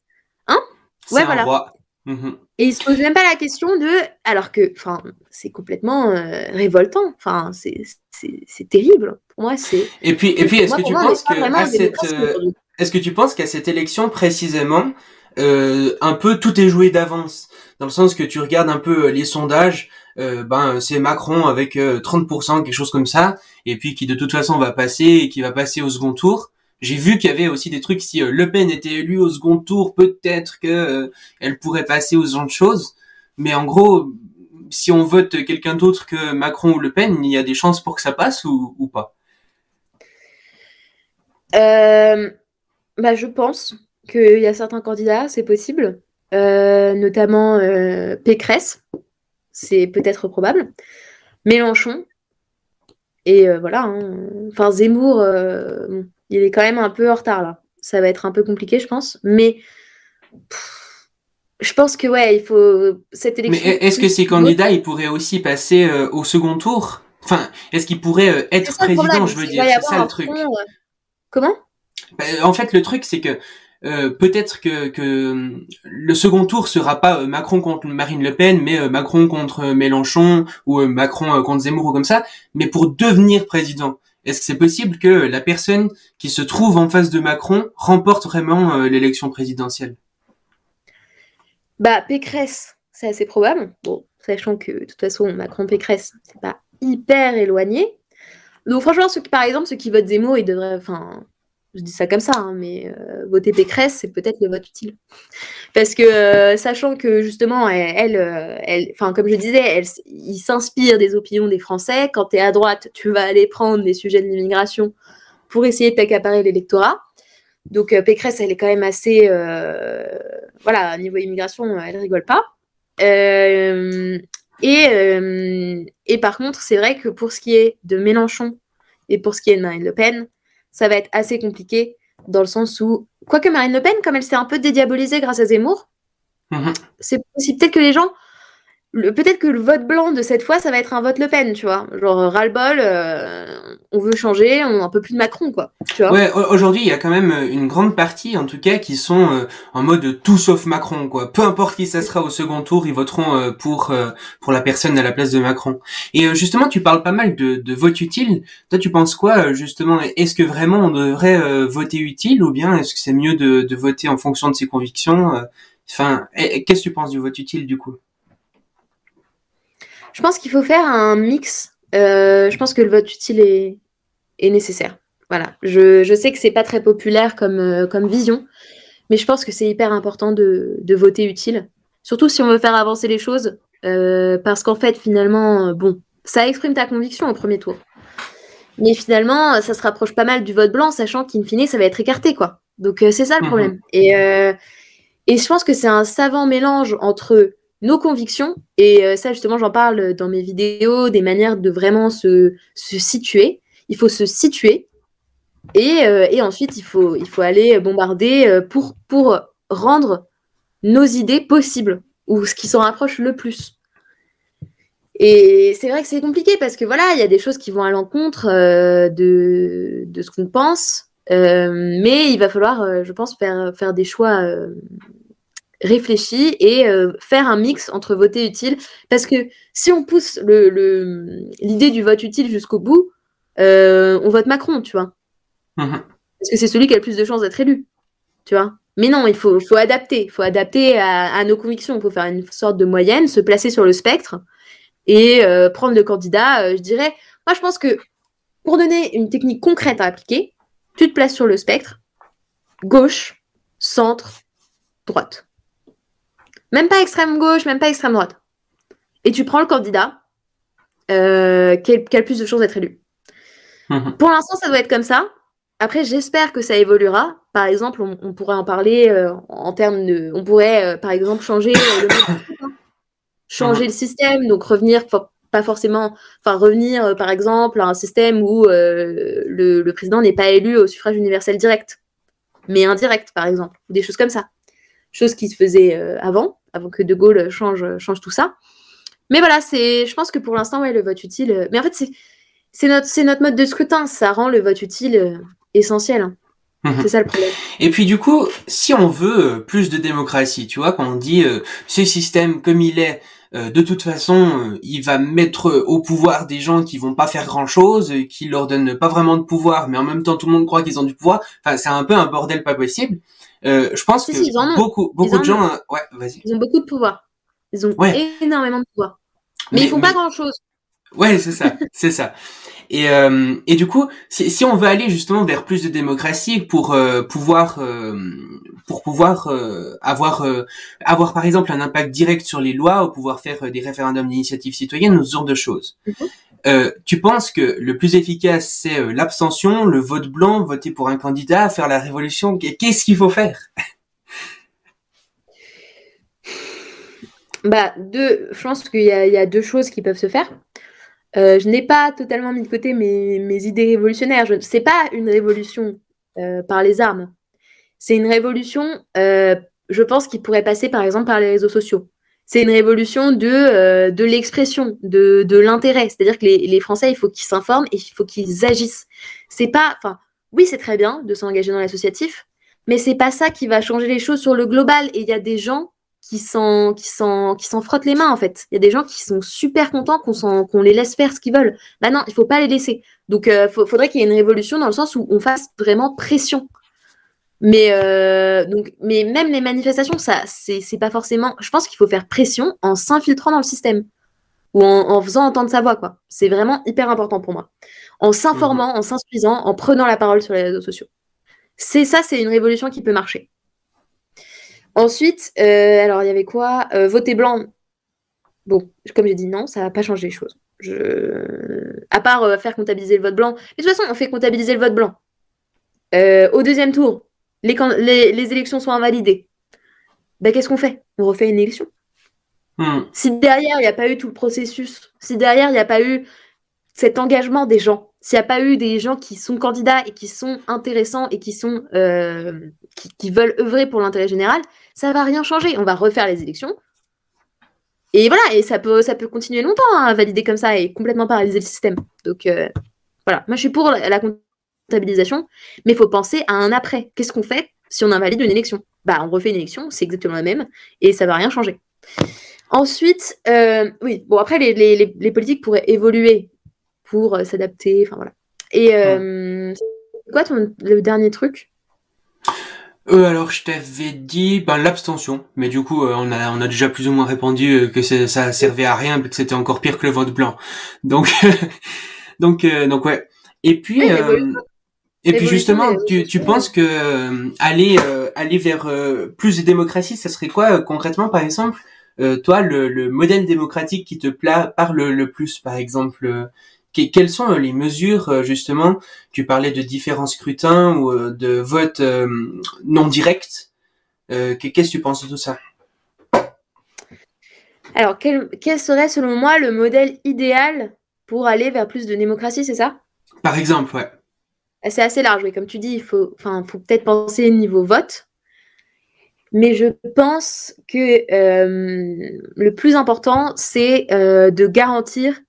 Speaker 2: C'est
Speaker 3: Ouais,
Speaker 2: un
Speaker 3: voilà.
Speaker 2: roi. Mhm.
Speaker 3: Et ils se posent même pas la question de. Alors que, enfin, c'est complètement euh, révoltant. Enfin, c'est terrible. Pour moi, c'est.
Speaker 2: Et puis, et puis, est-ce que tu penses que cette, euh, est-ce que tu penses qu'à cette élection précisément, euh, un peu tout est joué d'avance, dans le sens que tu regardes un peu les sondages, euh, ben c'est Macron avec euh, 30%, quelque chose comme ça, et puis qui de toute façon va passer et qui va passer au second tour. J'ai vu qu'il y avait aussi des trucs si euh, Le Pen était élue au second tour, peut-être que euh, elle pourrait passer aux autres choses. Mais en gros, si on vote quelqu'un d'autre que Macron ou Le Pen, il y a des chances pour que ça passe ou, pas?
Speaker 3: Euh, bah, je pense qu'il y a certains candidats, c'est possible, Euh, notamment euh, Pécresse, c'est peut-être probable, Mélenchon, et euh, voilà. hein. Enfin, Zemmour, euh, bon, il est quand même un peu en retard là. Ça va être un peu compliqué, je pense, mais pff, je pense que ouais, il faut cette
Speaker 2: Mais
Speaker 3: élection.
Speaker 2: est-ce que ces candidats, ils pourraient aussi passer euh, au second tour? Enfin, est-ce qu'ils pourraient être président, je veux dire, c'est ça
Speaker 3: un
Speaker 2: le truc.
Speaker 3: Comment?
Speaker 2: Bah, en fait, le truc, c'est que euh, peut-être que, hum, le second tour sera pas euh, Macron contre Marine Le Pen, mais euh, Macron contre euh, Mélenchon ou euh, Macron euh, contre Zemmour ou comme ça. Mais pour devenir président, est-ce que c'est possible que la personne qui se trouve en face de Macron remporte vraiment euh, l'élection présidentielle?
Speaker 3: Bah, Pécresse, c'est assez probable. Bon, sachant que de toute façon, Macron-Pécresse, c'est pas hyper éloigné. Donc, franchement, par exemple, ceux qui votent Zemmour, ils devraient. Enfin, je dis ça comme ça, hein, mais euh, voter Pécresse, c'est peut-être le vote utile. Parce que, euh, sachant que justement, euh, elle- enfin, comme je disais, elle, il s'inspire des opinions des Français. Quand tu es à droite, tu vas aller prendre les sujets de l'immigration pour essayer de t'accaparer l'électorat. Donc, euh, Pécresse, elle est quand même assez. voilà, niveau immigration, elle rigole pas. Et, et par contre, c'est vrai que pour ce qui est de Mélenchon et pour ce qui est de Marine Le Pen, ça va être assez compliqué dans le sens où, quoique Marine Le Pen, comme elle s'est un peu dédiabolisée grâce à Zemmour,
Speaker 2: Mhm.
Speaker 3: c'est possible peut-être que les gens peut-être que le vote blanc de cette fois, ça va être un vote Le Pen, tu vois. Genre, ras-le-bol, euh, on veut changer, on un peu plus de Macron, quoi. Tu vois
Speaker 2: ouais, aujourd'hui, il y a quand même euh, une grande partie, en tout cas, qui sont euh, en mode tout sauf Macron, quoi. Peu importe qui ça sera au second tour, ils voteront pour pour la personne à la place de Macron. Et justement, tu parles pas mal de, de vote utile. Toi, tu penses quoi, justement? Est-ce que vraiment on devrait voter utile ou bien est-ce que c'est mieux de, de voter en fonction de ses convictions Enfin, qu'est-ce que tu penses du vote utile, du coup?
Speaker 3: Je pense qu'il faut faire un mix. Euh, je pense que le vote utile est, est nécessaire. Voilà. Je, je sais que c'est pas très populaire comme, euh, comme vision, mais je pense que c'est hyper important de, de, voter utile. Surtout si on veut faire avancer les choses, euh, parce qu'en fait, finalement, bon, ça exprime ta conviction au premier tour. Mais finalement, ça se rapproche pas mal du vote blanc, sachant qu'in fine, ça va être écarté, quoi. Donc c'est ça le mhm. problème. Et, et je pense que c'est un savant mélange entre nos convictions. Et euh, ça, justement, j'en parle dans mes vidéos, des manières de vraiment se, se situer. Il faut se situer. Et, euh, et, ensuite, il faut, il faut aller bombarder euh, pour, pour rendre nos idées possibles, ou ce qui s'en rapproche le plus. Et c'est vrai que c'est compliqué parce que voilà, il y a des choses qui vont à l'encontre de, de, ce qu'on pense, mais il va falloir, je pense, faire, faire des choix réfléchi et euh, faire un mix entre voter utile. Parce que si on pousse l'idée le, du vote utile jusqu'au bout, euh, on vote Macron, tu vois. Mhm. Parce que c'est celui qui a le plus de chances d'être élu, tu vois. Mais non, il faut, faut adapter. Il faut adapter à, nos convictions. Il faut faire une sorte de moyenne, se placer sur le spectre et euh, prendre le candidat. je dirais, moi, je pense que pour donner une technique concrète à appliquer, tu te places sur le spectre, gauche, centre, droite. Même pas extrême gauche, même pas extrême droite. Et tu prends le candidat euh, qui, a, le plus de chances d'être élu. Mhm. Pour l'instant, ça doit être comme ça. Après, j'espère que ça évoluera. Par exemple, on, pourrait en parler euh, en termes de. On pourrait, euh, par exemple, changer le changer mhm. le système, donc revenir pas forcément, enfin revenir par exemple à un système où le, président n'est pas élu au suffrage universel direct, mais indirect par exemple, ou des choses comme ça, chose qui se faisait avant avant que De Gaulle change, change tout ça. Mais voilà, c'est, je pense que pour l'instant, ouais, le vote utile. Euh, mais en fait, c'est, notre, c'est notre mode de scrutin. Ça rend le vote utile euh, essentiel. Hein. Mhm. C'est ça le problème.
Speaker 2: Et puis du coup, si on veut euh, plus de démocratie, tu vois, quand on dit ce système comme il est, de toute façon, il va mettre au pouvoir des gens qui vont pas faire grand chose, qui leur donnent pas vraiment de pouvoir, mais en même temps tout le monde croit qu'ils ont du pouvoir. Enfin, c'est un peu un bordel pas possible. Euh, je pense que beaucoup, beaucoup de gens, euh, ouais, vas-y.
Speaker 3: Ils ont beaucoup de pouvoir. Ils ont énormément de pouvoir. Mais, ils font pas grand chose.
Speaker 2: Ouais, c'est ça, c'est ça. Et, euh, et du coup, si, si, on veut aller justement vers plus de démocratie pour euh, pouvoir euh, pour pouvoir avoir avoir par exemple un impact direct sur les lois ou pouvoir faire des référendums d'initiative citoyenne ce genre de choses. Mhm. Euh, tu penses que le plus efficace, c'est euh, l'abstention, le vote blanc, voter pour un candidat, faire la révolution? Qu'est-ce qu'il faut faire?
Speaker 3: Bah, deux, je pense qu'il y, a deux choses qui peuvent se faire. Euh, je n'ai pas totalement mis de côté mes, mes idées révolutionnaires. Ce n'est pas une révolution par les armes. C'est une révolution, je pense, qui pourrait passer par exemple par les réseaux sociaux c'est une révolution de, euh, de l'expression, de, de l'intérêt. C'est-à-dire que les, les, Français, il faut qu'ils s'informent et il faut qu'ils agissent. C'est pas, enfin, oui, c'est très bien de s'engager dans l'associatif, mais c'est pas ça qui va changer les choses sur le global. Et il y a des gens qui s'en, qui s'en, qui s'en frottent les mains en fait. Il y a des gens qui sont super contents qu'on les laisse faire ce qu'ils veulent. Bah non, il faut pas les laisser. Donc, il euh, faudrait qu'il y ait une révolution dans le sens où on fasse vraiment pression mais, euh, donc, mais même les manifestations, ça, c'est pas forcément. Je pense qu'il faut faire pression en s'infiltrant dans le système ou en, faisant entendre sa voix, quoi. C'est vraiment hyper important pour moi. En s'informant, mhm. en s'instruisant, en prenant la parole sur les réseaux sociaux. C'est ça, c'est une révolution qui peut marcher. Ensuite, euh, alors il y avait quoi? Euh, Voter blanc. Bon, comme j'ai dit, non, ça va pas changer les choses. Je... À part faire comptabiliser le vote blanc. Mais de toute façon, on fait comptabiliser le vote blanc. au deuxième tour, les, élections sont invalidées, ben, qu'est-ce qu'on fait? On refait une élection. Hmm. Si derrière, il n'y a pas eu tout le processus, si derrière, il n'y a pas eu cet engagement des gens, s'il n'y a pas eu des gens qui sont candidats et qui sont intéressants et qui, sont, euh, qui, veulent œuvrer pour l'intérêt général, ça va rien changer. On va refaire les élections. Et voilà, et ça peut, ça peut continuer longtemps hein, à valider comme ça et complètement paralyser le système. Donc euh, voilà, moi je suis pour la, comptabilisation, mais il faut penser à un après. Qu'est-ce qu'on fait si on invalide une élection? Bah on refait une élection, c'est exactement la même, et ça va rien changer. Ensuite, euh, oui, bon après les, les, les, politiques pourraient évoluer pour euh, s'adapter, enfin voilà. Et euh, quoi ton, le dernier truc?
Speaker 2: Euh, alors je t'avais dit ben, l'abstention, mais du coup euh, on a on a déjà plus ou moins répondu euh, que ça servait à rien, que c'était encore pire que le vote blanc. Donc donc donc ouais. Et puis et puis justement, tu, tu penses que aller aller vers plus de démocratie, ça serait quoi concrètement par exemple toi le, le modèle démocratique qui te pla parle le plus par exemple quelles sont euh, les mesures euh, justement Tu parlais de différents scrutins ou euh, de votes non directs. Qu'est-ce que tu penses de tout ça?
Speaker 3: Alors, quel, serait selon moi le modèle idéal pour aller vers plus de démocratie, c'est ça?
Speaker 2: Par exemple, ouais.
Speaker 3: C'est assez large, oui. Comme tu dis, il faut, faut peut-être penser niveau vote. Mais je pense que le plus important, c'est de garantir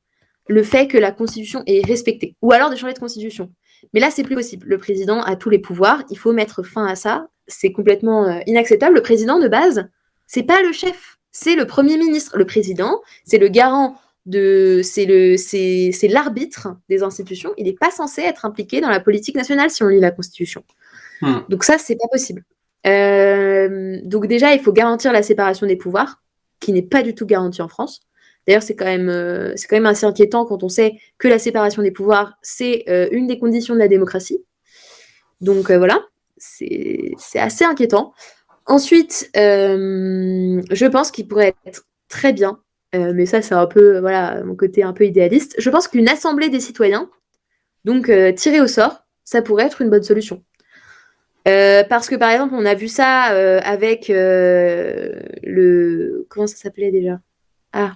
Speaker 3: le fait que la Constitution est respectée, ou alors de changer de Constitution. Mais là, c'est plus possible. Le président a tous les pouvoirs, il faut mettre fin à ça. C'est complètement euh, inacceptable. Le président, de base, c'est pas le chef, c'est le Premier ministre. Le président, c'est le garant de. C'est le, c'est, l'arbitre des institutions. Il n'est pas censé être impliqué dans la politique nationale si on lit la Constitution. Hmm. Donc, ça, c'est pas possible. Euh, donc, déjà, il faut garantir la séparation des pouvoirs, qui n'est pas du tout garantie en France. D'ailleurs, c'est quand, même, euh, c'est quand même assez inquiétant quand on sait que la séparation des pouvoirs, c'est euh, une des conditions de la démocratie. Donc voilà, c'est, assez inquiétant. Ensuite, je pense qu'il pourrait être très bien, mais ça c'est un peu voilà mon côté un peu idéaliste. Je pense qu'une assemblée des citoyens, donc tirée au sort, ça pourrait être une bonne solution. parce que par exemple, on a vu ça avec le comment ça s'appelait déjà? Ah,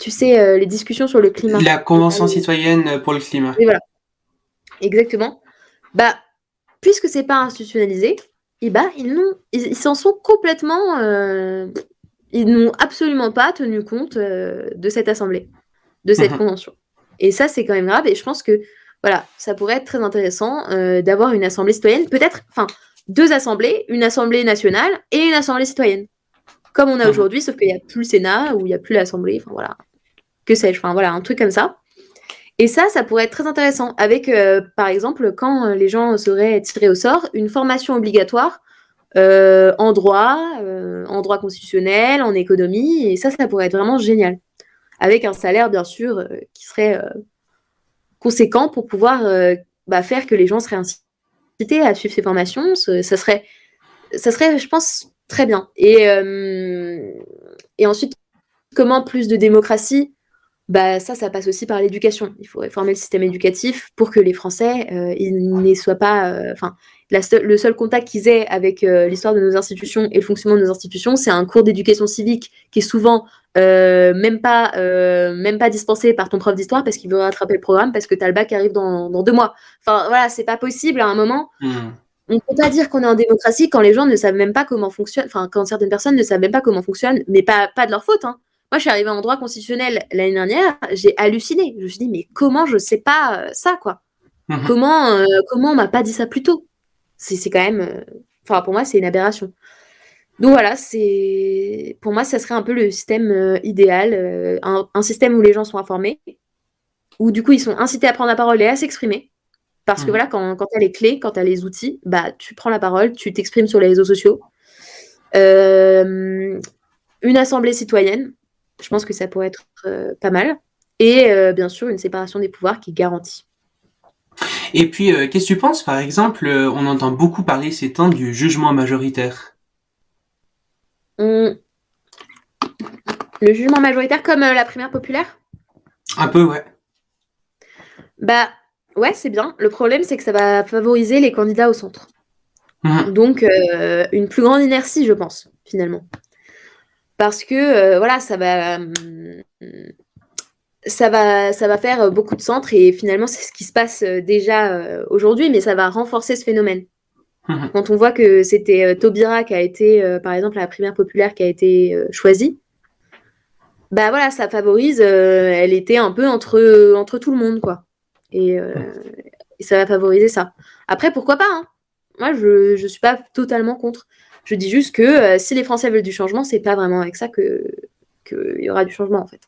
Speaker 3: tu sais, euh, les discussions sur le climat.
Speaker 2: La Convention citoyenne pour le climat.
Speaker 3: Oui, voilà. Exactement. Bah, puisque c'est pas institutionnalisé, et eh bah, ils, ils s'en sont complètement. Euh, ils n'ont absolument pas tenu compte euh, de cette assemblée, de cette mhm. convention. Et ça, c'est quand même grave. Et je pense que voilà, ça pourrait être très intéressant d'avoir une assemblée citoyenne, peut-être, enfin, deux assemblées, une assemblée nationale et une assemblée citoyenne comme on a mhm. aujourd'hui, sauf qu'il n'y a plus le Sénat ou il n'y a plus l'Assemblée, enfin voilà, que sais-je, enfin voilà, un truc comme ça. Et ça, ça pourrait être très intéressant avec, euh, par exemple, quand euh, les gens seraient tirés au sort, une formation obligatoire euh, en droit, en droit constitutionnel, en économie, et ça, ça pourrait être vraiment génial. Avec un salaire, bien sûr, qui serait conséquent pour pouvoir bah, faire que les gens seraient incités à suivre ces formations. Ça serait, ça serait, je pense, Très bien. Euh, et ensuite, comment plus de démocratie bah, ça, ça passe aussi par l'éducation. Il faut réformer le système éducatif pour que les Français, euh, ils soient pas. Euh, enfin, le seul contact qu'ils aient avec l'histoire de nos institutions et le fonctionnement de nos institutions, c'est un cours d'éducation civique qui est souvent même pas même pas dispensé par ton prof d'histoire parce qu'il veut rattraper le programme parce que tu as le bac qui arrive dans, dans deux mois. Enfin, voilà, c'est pas possible à un moment. Mmh on ne peut pas dire qu'on est en démocratie quand les gens ne savent même pas comment fonctionne, enfin quand certaines personnes ne savent même pas comment fonctionne, mais pas, pas de leur faute. Hein. Moi, je suis arrivée en droit constitutionnel l'année dernière, j'ai halluciné. Je me suis dit, mais comment je sais pas euh, ça, quoi? Mhm. Comment, euh, comment on m'a pas dit ça plus tôt? C'est quand même, euh, enfin pour moi, c'est une aberration. Donc voilà, c'est pour moi, ça serait un peu le système idéal, un, un, système où les gens sont informés, où du coup ils sont incités à prendre la parole et à s'exprimer, parce que mmh. voilà, quand, quand tu as les clés, quand tu as les outils, bah, tu prends la parole, tu t'exprimes sur les réseaux sociaux. Euh, une assemblée citoyenne, je pense que ça pourrait être euh, pas mal. Et euh, bien sûr, une séparation des pouvoirs qui est garantie.
Speaker 2: Et puis, qu'est-ce que tu penses, par exemple, on entend beaucoup parler ces temps du jugement majoritaire
Speaker 3: Le jugement majoritaire comme la primaire populaire?
Speaker 2: Un peu, ouais.
Speaker 3: Bah, Ouais, c'est bien. Le problème, c'est que ça va favoriser les candidats au centre. Mhm. Donc, euh, une plus grande inertie, je pense, finalement. Parce que, euh, voilà, ça va, ça, va, ça va faire beaucoup de centres et finalement, c'est ce qui se passe euh, déjà aujourd'hui, mais ça va renforcer ce phénomène. Mhm. Quand on voit que c'était Taubira qui a été, par exemple, la primaire populaire qui a été choisie, bah voilà, ça favorise. elle était un peu entre entre tout le monde, quoi. Et, ça va favoriser ça. Après, pourquoi pas hein Moi, je ne suis pas totalement contre. Je dis juste que si les Français veulent du changement, c'est pas vraiment avec ça que qu'il y aura du changement en fait.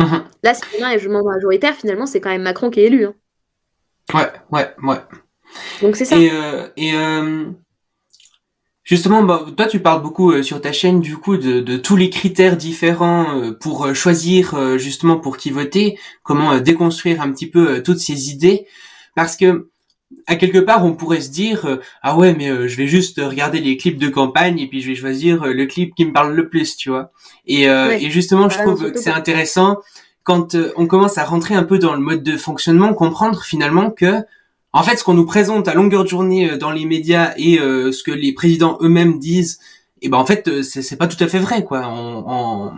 Speaker 3: Mhm. Là, si a un jugement majoritaire, finalement, c'est quand même Macron qui est élu. Hein.
Speaker 2: Ouais, ouais, ouais.
Speaker 3: Donc c'est ça.
Speaker 2: Et, euh, euh, justement, bah, toi, tu parles beaucoup euh, sur ta chaîne du coup de, tous les critères différents pour choisir justement pour qui voter, comment déconstruire un petit peu toutes ces idées, parce que à quelque part, on pourrait se dire ah ouais, mais je vais juste regarder les clips de campagne et puis je vais choisir le clip qui me parle le plus, tu vois. Et, et justement, je trouve que c'est intéressant quand on commence à rentrer un peu dans le mode de fonctionnement, comprendre finalement que en fait, ce qu'on nous présente à longueur de journée euh, dans les médias et euh, ce que les présidents eux-mêmes disent, et eh ben en fait, euh, c'est pas tout à fait vrai, quoi. On,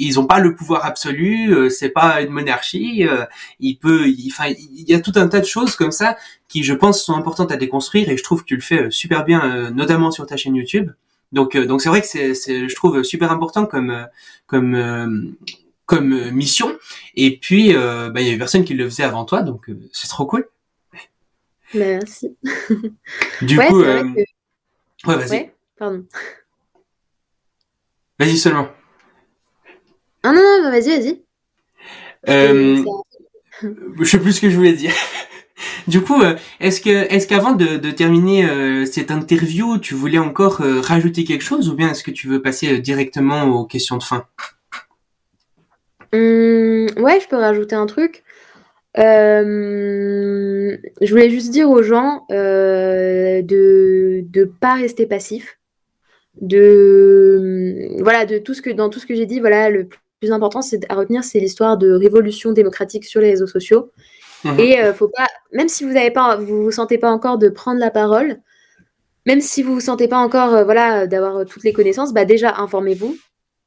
Speaker 2: ils ont pas le pouvoir absolu, c'est pas une monarchie. il peut, enfin, il y a tout un tas de choses comme ça qui, je pense, sont importantes à déconstruire et je trouve que tu le fais super bien, notamment sur ta chaîne YouTube. Donc, donc c'est vrai que c'est, je trouve super important comme, comme, comme mission. Et puis, bah, il y avait personne qui le faisait avant toi, donc c'est trop cool.
Speaker 3: Merci.
Speaker 2: Du coup, euh... ouais, vas-y.
Speaker 3: pardon.
Speaker 2: Vas-y seulement.
Speaker 3: Ah non, non, vas-y, vas-y.
Speaker 2: Euh... Je sais plus ce que je voulais dire. Du coup, euh, est-ce que, est-ce qu'avant de, terminer euh, cette interview, tu voulais encore euh, rajouter quelque chose, ou bien est-ce que tu veux passer directement aux questions de fin?
Speaker 3: Hum, Ouais, je peux rajouter un truc. Euh, je voulais juste dire aux gens de ne pas rester passif. De voilà, de dans tout ce que j'ai dit, voilà, le plus important c'est à retenir, c'est l'histoire de révolution démocratique sur les réseaux sociaux. Mhm. Et euh, faut pas, même si vous avez pas, vous vous sentez pas encore de prendre la parole, même si vous vous sentez pas encore, voilà, d'avoir toutes les connaissances, bah déjà informez-vous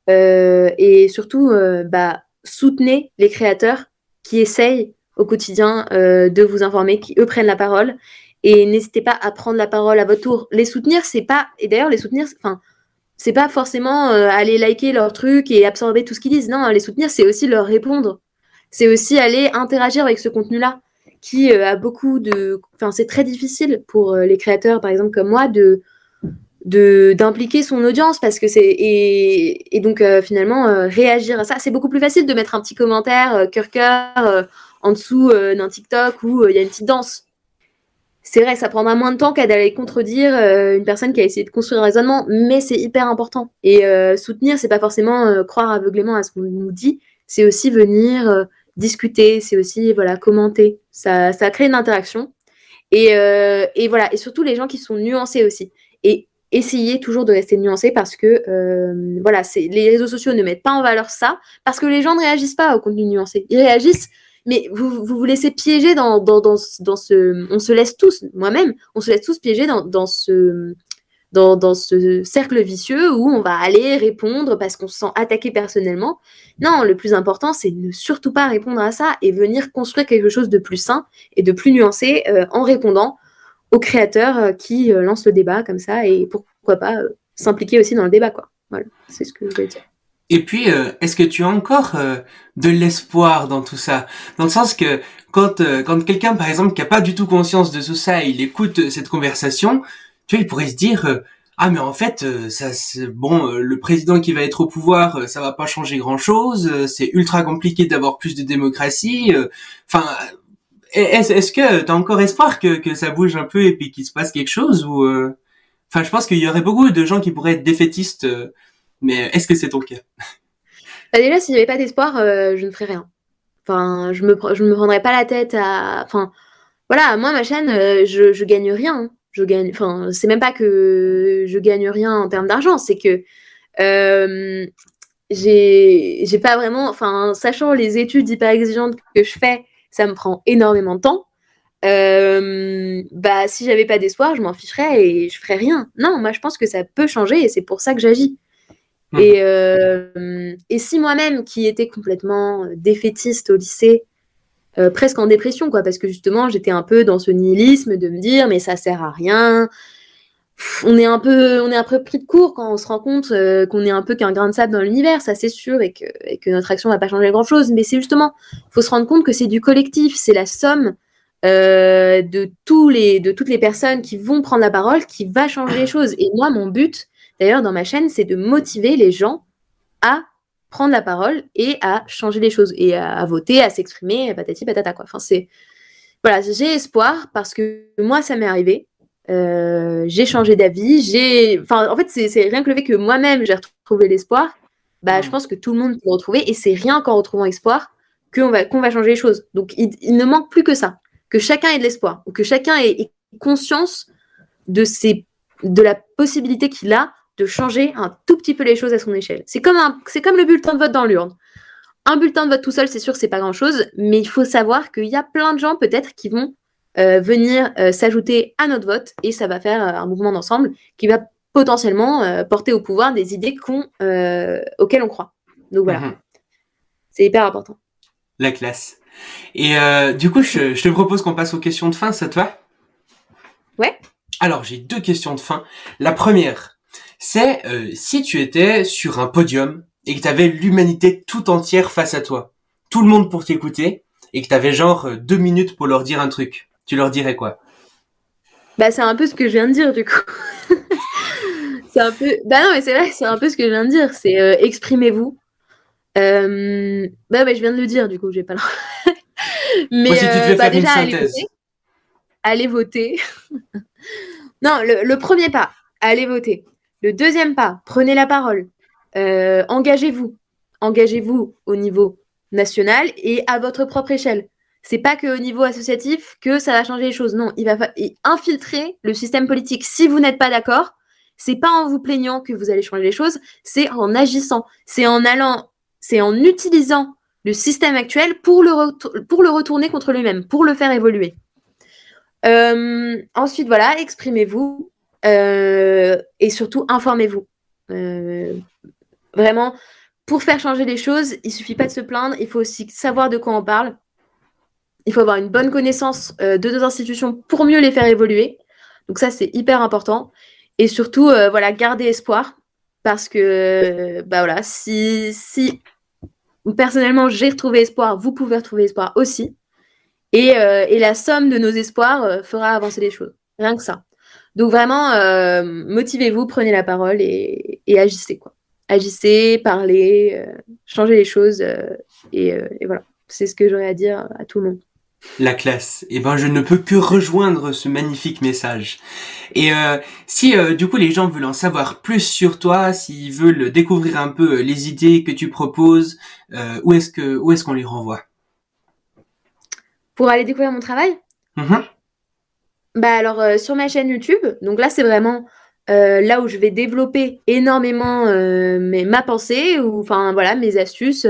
Speaker 3: et surtout, bah soutenez les créateurs qui essayent au quotidien euh, de vous informer, qui eux prennent la parole. Et n'hésitez pas à prendre la parole à votre tour. Les soutenir, c'est pas. Et d'ailleurs, les soutenir, enfin, c'est pas forcément euh, aller liker leur truc et absorber tout ce qu'ils disent. Non, les soutenir, c'est aussi leur répondre. C'est aussi aller interagir avec ce contenu-là, qui euh, a beaucoup de. Enfin, c'est très difficile pour les créateurs, par exemple, comme moi, de d'impliquer son audience parce que c'est et, et, donc finalement réagir à ça c'est beaucoup plus facile de mettre un petit commentaire cœur cœur en dessous euh, d'un TikTok où euh, il y a une petite danse. C'est vrai, ça prendra moins de temps qu'à d'aller contredire euh, une personne qui a essayé de construire un raisonnement, mais c'est hyper important. Et soutenir, c'est pas forcément croire aveuglément à ce qu'on nous dit, c'est aussi venir discuter, c'est aussi voilà commenter. Ça, ça crée une interaction. Et, et, voilà, et surtout les gens qui sont nuancés aussi. Et essayer toujours de rester nuancé parce que voilà, c'est les réseaux sociaux ne mettent pas en valeur ça parce que les gens ne réagissent pas au contenu nuancé. Ils réagissent mais vous, vous laissez piéger dans, ce. On se laisse tous, moi-même, on se laisse tous piéger dans ce. Dans, ce cercle vicieux où on va aller répondre parce qu'on se sent attaqué personnellement. Non, le plus important, c'est ne surtout pas répondre à ça et venir construire quelque chose de plus sain et de plus nuancé euh, en répondant aux créateurs euh, qui euh, lancent le débat comme ça et pourquoi pas s'impliquer aussi dans le débat. Quoi. Voilà, c'est ce que je voulais dire.
Speaker 2: Et puis, est-ce que tu as encore de l'espoir dans tout ça? Dans le sens que quand quand quelqu'un, par exemple, qui a pas du tout conscience de tout ça, il écoute cette conversation, tu vois, il pourrait se dire ah mais en fait ça bon le président qui va être au pouvoir ça va pas changer grand chose c'est ultra compliqué d'avoir plus de démocratie enfin est-ce est que tu as encore espoir que, que ça bouge un peu et puis qu'il se passe quelque chose ou enfin je pense qu'il y aurait beaucoup de gens qui pourraient être défaitistes mais est-ce que c'est ton cas?
Speaker 3: Bah Déjà, s'il n'y avait pas d'espoir, euh, je ne ferais rien. Enfin, je me, je me prendrais pas la tête à. Enfin, voilà, moi, ma chaîne, euh, je, je gagne rien. Je gagne. Enfin, c'est même pas que je gagne rien en termes d'argent, c'est que. Euh, j'ai pas vraiment. Enfin, sachant les études hyper exigeantes que je fais, ça me prend énormément de temps. Euh, bah, si j'avais pas d'espoir, je m'en ficherais et je ferais rien. Non, moi, je pense que ça peut changer et c'est pour ça que j'agis. Mmh. Et, euh, et, si moi-même, qui étais complètement euh, défaitiste au lycée, euh, presque en dépression, quoi, parce que justement, j'étais un peu dans ce nihilisme de me dire, mais ça sert à rien. on est un peu, on est un peu pris de court quand on se rend compte euh, qu'on est un peu qu'un grain de sable dans l'univers, ça c'est sûr, et que, que notre action va pas changer grand chose. Mais c'est justement, faut se rendre compte que c'est du collectif, c'est la somme euh, de tous les, de toutes les personnes qui vont prendre la parole qui va changer les choses. Et moi, mon but, d'ailleurs, dans ma chaîne, c'est de motiver les gens à prendre la parole et à changer les choses et à, voter, à s'exprimer, patati patata quoi. Enfin c'est voilà, j'ai espoir parce que moi ça m'est arrivé. Euh, j'ai changé d'avis, j'ai enfin en fait c'est rien que le fait que moi-même j'ai retrouvé l'espoir, bah je pense que tout le monde peut le retrouver et c'est rien qu'en retrouvant espoir qu'on va qu'on va changer les choses. Donc il, ne manque plus que ça, que chacun ait de l'espoir ou que chacun ait, ait conscience de ses de la possibilité qu'il a de changer un tout petit peu les choses à son échelle. C'est comme, un, c'est comme le bulletin de vote dans l'urne. Un bulletin de vote tout seul, c'est sûr que c'est pas grand-chose, mais il faut savoir qu'il y a plein de gens peut-être qui vont euh, venir euh, s'ajouter à notre vote et ça va faire euh, un mouvement d'ensemble qui va potentiellement porter au pouvoir des idées qu'on, auxquelles on croit. Donc voilà, mhm. c'est hyper important.
Speaker 2: La classe. Et du coup, je, je te propose qu'on passe aux questions de fin, ça te va
Speaker 3: Ouais.
Speaker 2: Alors, j'ai deux questions de fin. La première, c'est euh, si tu étais sur un podium et que tu avais l'humanité tout entière face à toi, tout le monde pour t'écouter, et que tu avais genre euh, deux minutes pour leur dire un truc, tu leur dirais quoi?
Speaker 3: Bah c'est un peu ce que je viens de dire du coup. c'est un peu... Bah non mais c'est vrai, c'est un peu ce que je viens de dire, c'est euh, exprimez-vous. Euh... Bah, je viens de le dire du coup, j'ai pas le...
Speaker 2: mais si tu bah, déjà allez voter.
Speaker 3: Allez voter. non, le premier pas, allez voter. Le deuxième pas, prenez la parole. Euh, engagez-vous. Engagez-vous au niveau national et à votre propre échelle. C'est pas qu'au niveau associatif que ça va changer les choses. Non, il va infiltrer le système politique. Si vous n'êtes pas d'accord, c'est pas en vous plaignant que vous allez changer les choses, c'est en agissant, c'est en allant, c'est en utilisant le système actuel pour le, retourner contre lui-même, pour le faire évoluer. Euh, ensuite, voilà, exprimez-vous, et surtout, informez-vous. Euh, vraiment, pour faire changer les choses, il suffit pas de se plaindre, il faut aussi savoir de quoi on parle. Il faut avoir une bonne connaissance euh, de nos institutions pour mieux les faire évoluer. Donc ça, c'est hyper important. Et surtout, voilà, garder espoir. Parce que, bah voilà, si, personnellement j'ai retrouvé espoir, vous pouvez retrouver espoir aussi. Et la somme de nos espoirs fera avancer les choses. Rien que ça. Donc vraiment, euh, motivez-vous, prenez la parole et, agissez quoi. Agissez, parlez, euh, changez les choses euh, et, voilà. C'est ce que j'aurais à dire à tout le monde.
Speaker 2: La classe. Eh ben, je ne peux que rejoindre ce magnifique message. Et si du coup les gens veulent en savoir plus sur toi, s'ils veulent découvrir un peu les idées que tu proposes, où est-ce que où est-ce qu'on les renvoie?
Speaker 3: Pour aller découvrir mon travail? Mm-hmm. Bah alors euh, sur ma chaîne YouTube, donc là c'est vraiment euh, là où je vais développer énormément euh, ma pensée ou enfin voilà mes astuces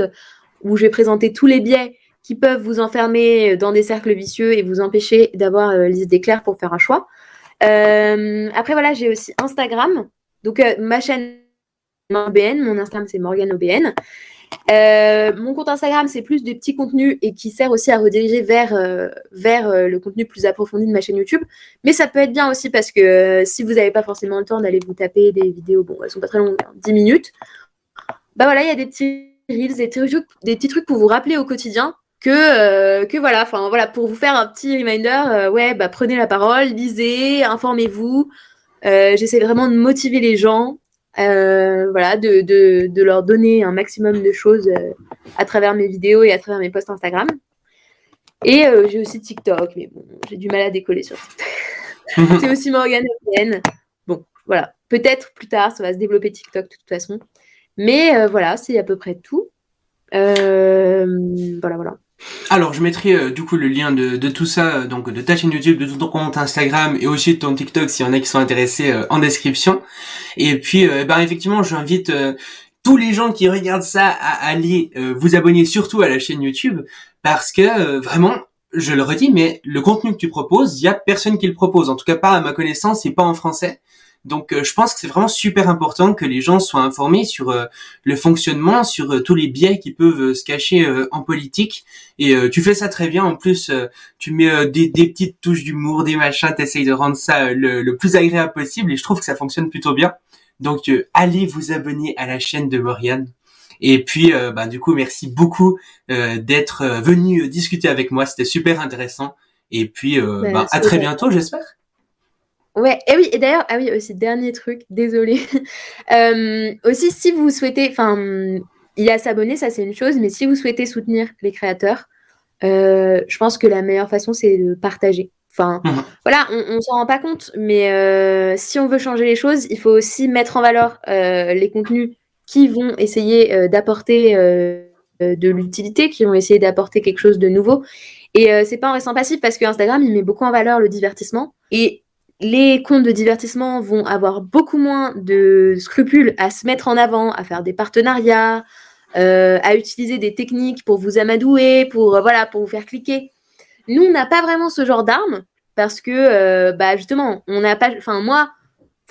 Speaker 3: où je vais présenter tous les biais qui peuvent vous enfermer dans des cercles vicieux et vous empêcher d'avoir les idées claires pour faire un choix. après voilà j'ai aussi Instagram, donc ma chaîne OBN, mon Instagram c'est Morgan OBN. Euh, mon compte Instagram, c'est plus des petits contenus et qui sert aussi à rediriger vers, euh, vers euh, le contenu plus approfondi de ma chaîne YouTube. Mais ça peut être bien aussi parce que si vous n'avez pas forcément le temps d'aller vous taper des vidéos, bon, elles sont pas très longues, 10 hein, minutes. Bah voilà, il y a des petits reels, des petits, trucs, des petits trucs pour vous rappeler au quotidien que, que voilà, enfin voilà, pour vous faire un petit reminder, ouais, bah prenez la parole, lisez, informez-vous. J'essaie vraiment de motiver les gens euh, voilà, de, de, de, leur donner un maximum de choses euh, à travers mes vidéos et à travers mes posts Instagram. Et euh, j'ai aussi TikTok, mais bon, j'ai du mal à décoller sur TikTok. c'est aussi Morgane Bon, voilà. Peut-être plus tard, ça va se développer TikTok de toute façon. Mais voilà, c'est à peu près tout. voilà, voilà.
Speaker 2: Alors, je mettrai euh, du coup le lien de, tout ça, euh, donc de ta chaîne YouTube, de ton compte Instagram et aussi de ton TikTok s'il y en a qui sont intéressés euh, en description. Et puis, ben effectivement, j'invite tous les gens qui regardent ça à aller vous abonner surtout à la chaîne YouTube parce que vraiment, je le redis, mais le contenu que tu proposes, il y a personne qui le propose. En tout cas, pas à ma connaissance et pas en français. Donc je pense que c'est vraiment super important que les gens soient informés sur le fonctionnement, sur tous les biais qui peuvent se cacher en politique. Et tu fais ça très bien. En plus, tu mets des, des, petites touches d'humour, des machins, t'essayes de rendre ça le, le, plus agréable possible. Et je trouve que ça fonctionne plutôt bien. Donc allez vous abonner à la chaîne de Moriane. Et puis, euh, bah, du coup, merci beaucoup euh, d'être euh, venu discuter avec moi. C'était super intéressant. Et puis, ben, bah, à très bientôt, j'espère.
Speaker 3: Ouais, et oui, et d'ailleurs, ah oui, aussi, dernier truc, désolé. aussi, si vous souhaitez, enfin, il y a s'abonner, ça c'est une chose, mais si vous souhaitez soutenir les créateurs, je pense que la meilleure façon, c'est de partager. Enfin, mmh. voilà, on, on s'en rend pas compte, mais si on veut changer les choses, il faut aussi mettre en valeur les contenus qui vont essayer euh, d'apporter euh, euh, de l'utilité, qui vont essayer d'apporter quelque chose de nouveau. Et c'est pas en restant passif parce que Instagram, il met beaucoup en valeur le divertissement. Et les comptes de divertissement vont avoir beaucoup moins de scrupules à se mettre en avant, à faire des partenariats, à utiliser des techniques pour vous amadouer, pour voilà, pour vous faire cliquer. Nous, on n'a pas vraiment ce genre d'armes parce que, bah justement, on n'a pas. Enfin, moi,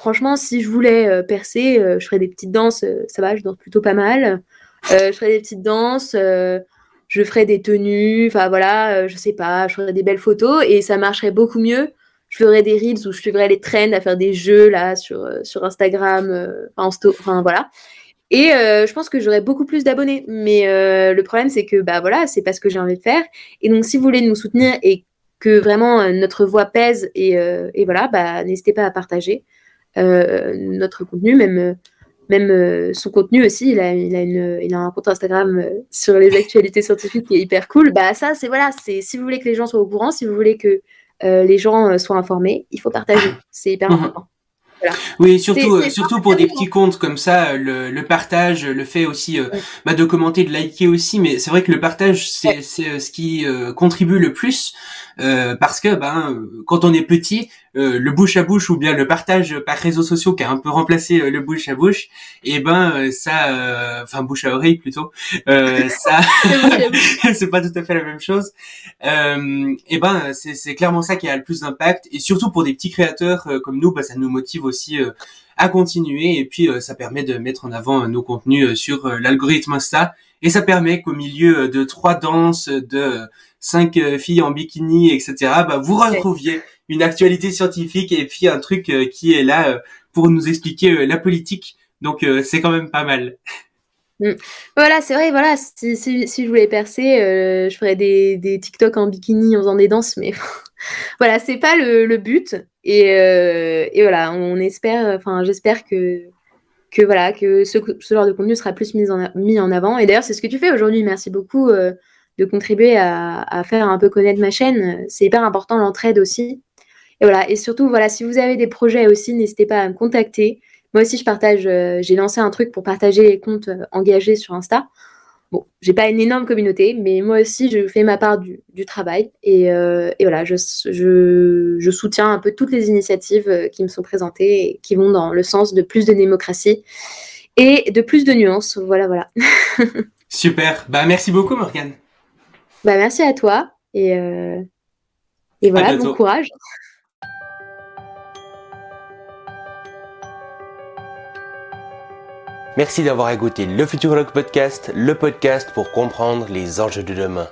Speaker 3: franchement, si je voulais euh, percer, euh, je ferais des petites danses. Euh, ça va, je danse plutôt pas mal. je ferais des petites danses. je ferais des tenues. Enfin voilà, je sais pas. Je ferais des belles photos et ça marcherait beaucoup mieux. Je ferais des reels où je suivrais les trends à faire des jeux là sur, sur Instagram, enfin voilà. Et je pense que j'aurais beaucoup plus d'abonnés. Mais le problème, c'est que bah voilà, c'est pas ce que j'ai envie de faire. Et donc, si vous voulez nous soutenir et que vraiment notre voix pèse et, et voilà, bah n'hésitez pas à partager. Euh, notre contenu, même même euh, son contenu aussi, il a, il a, une, il a un compte Instagram euh, sur les actualités scientifiques qui est hyper cool. Bah ça, c'est voilà, c'est si vous voulez que les gens soient au courant, si vous voulez que les gens soient informés, il faut partager. C'est hyper mhm. important.
Speaker 2: Oui, surtout, surtout pour des petits comptes comme ça, le, le partage, le fait aussi bah, de commenter, de liker aussi. Mais c'est vrai que le partage, c'est ce qui contribue le plus parce que ben quand on est petit, euh, le bouche à bouche ou bien le partage par réseaux sociaux qui a un peu remplacé euh, le bouche à bouche, et eh ben euh, ça, enfin bouche à oreille plutôt, ça, c'est pas tout à fait la même chose. et eh ben c'est clairement ça qui a le plus d'impact et surtout pour des petits créateurs comme nous, bah, ça nous motive aussi à continuer et puis ça permet de mettre en avant nos contenus sur l'algorithme Insta et ça permet qu'au milieu de trois danses, de cinq filles en bikini, etc., bah, vous retrouviez une actualité scientifique et puis un truc euh, qui est là euh, pour nous expliquer euh, la politique. Donc c'est quand même pas mal.
Speaker 3: Mm. Voilà, c'est vrai, voilà, si, si, je voulais percer, je ferais des, des TikTok en bikini en faisant des danses, mais voilà, c'est pas le, but. Et, et, voilà, on espère, enfin, j'espère que, que voilà, que ce, ce, genre de contenu sera plus mis en, mis en avant. Et d'ailleurs, c'est ce que tu fais aujourd'hui. Merci beaucoup de contribuer à, à, faire un peu connaître ma chaîne. C'est hyper important l'entraide aussi. Et voilà. Et surtout, voilà, si vous avez des projets aussi, n'hésitez pas à me contacter. Moi aussi, je partage. Euh, j'ai lancé un truc pour partager les comptes euh, engagés sur Insta. Bon, j'ai pas une énorme communauté, mais moi aussi, je fais ma part du, travail. Et, euh, et voilà, je, je, je, soutiens un peu toutes les initiatives qui me sont présentées et qui vont dans le sens de plus de démocratie et de plus de nuances. Voilà, voilà.
Speaker 2: Super. Bah, merci beaucoup, Morgane.
Speaker 3: Bah, merci à toi. Et, et voilà, bon courage.
Speaker 1: Merci d'avoir écouté le Futurologue Podcast, le podcast pour comprendre les enjeux de demain.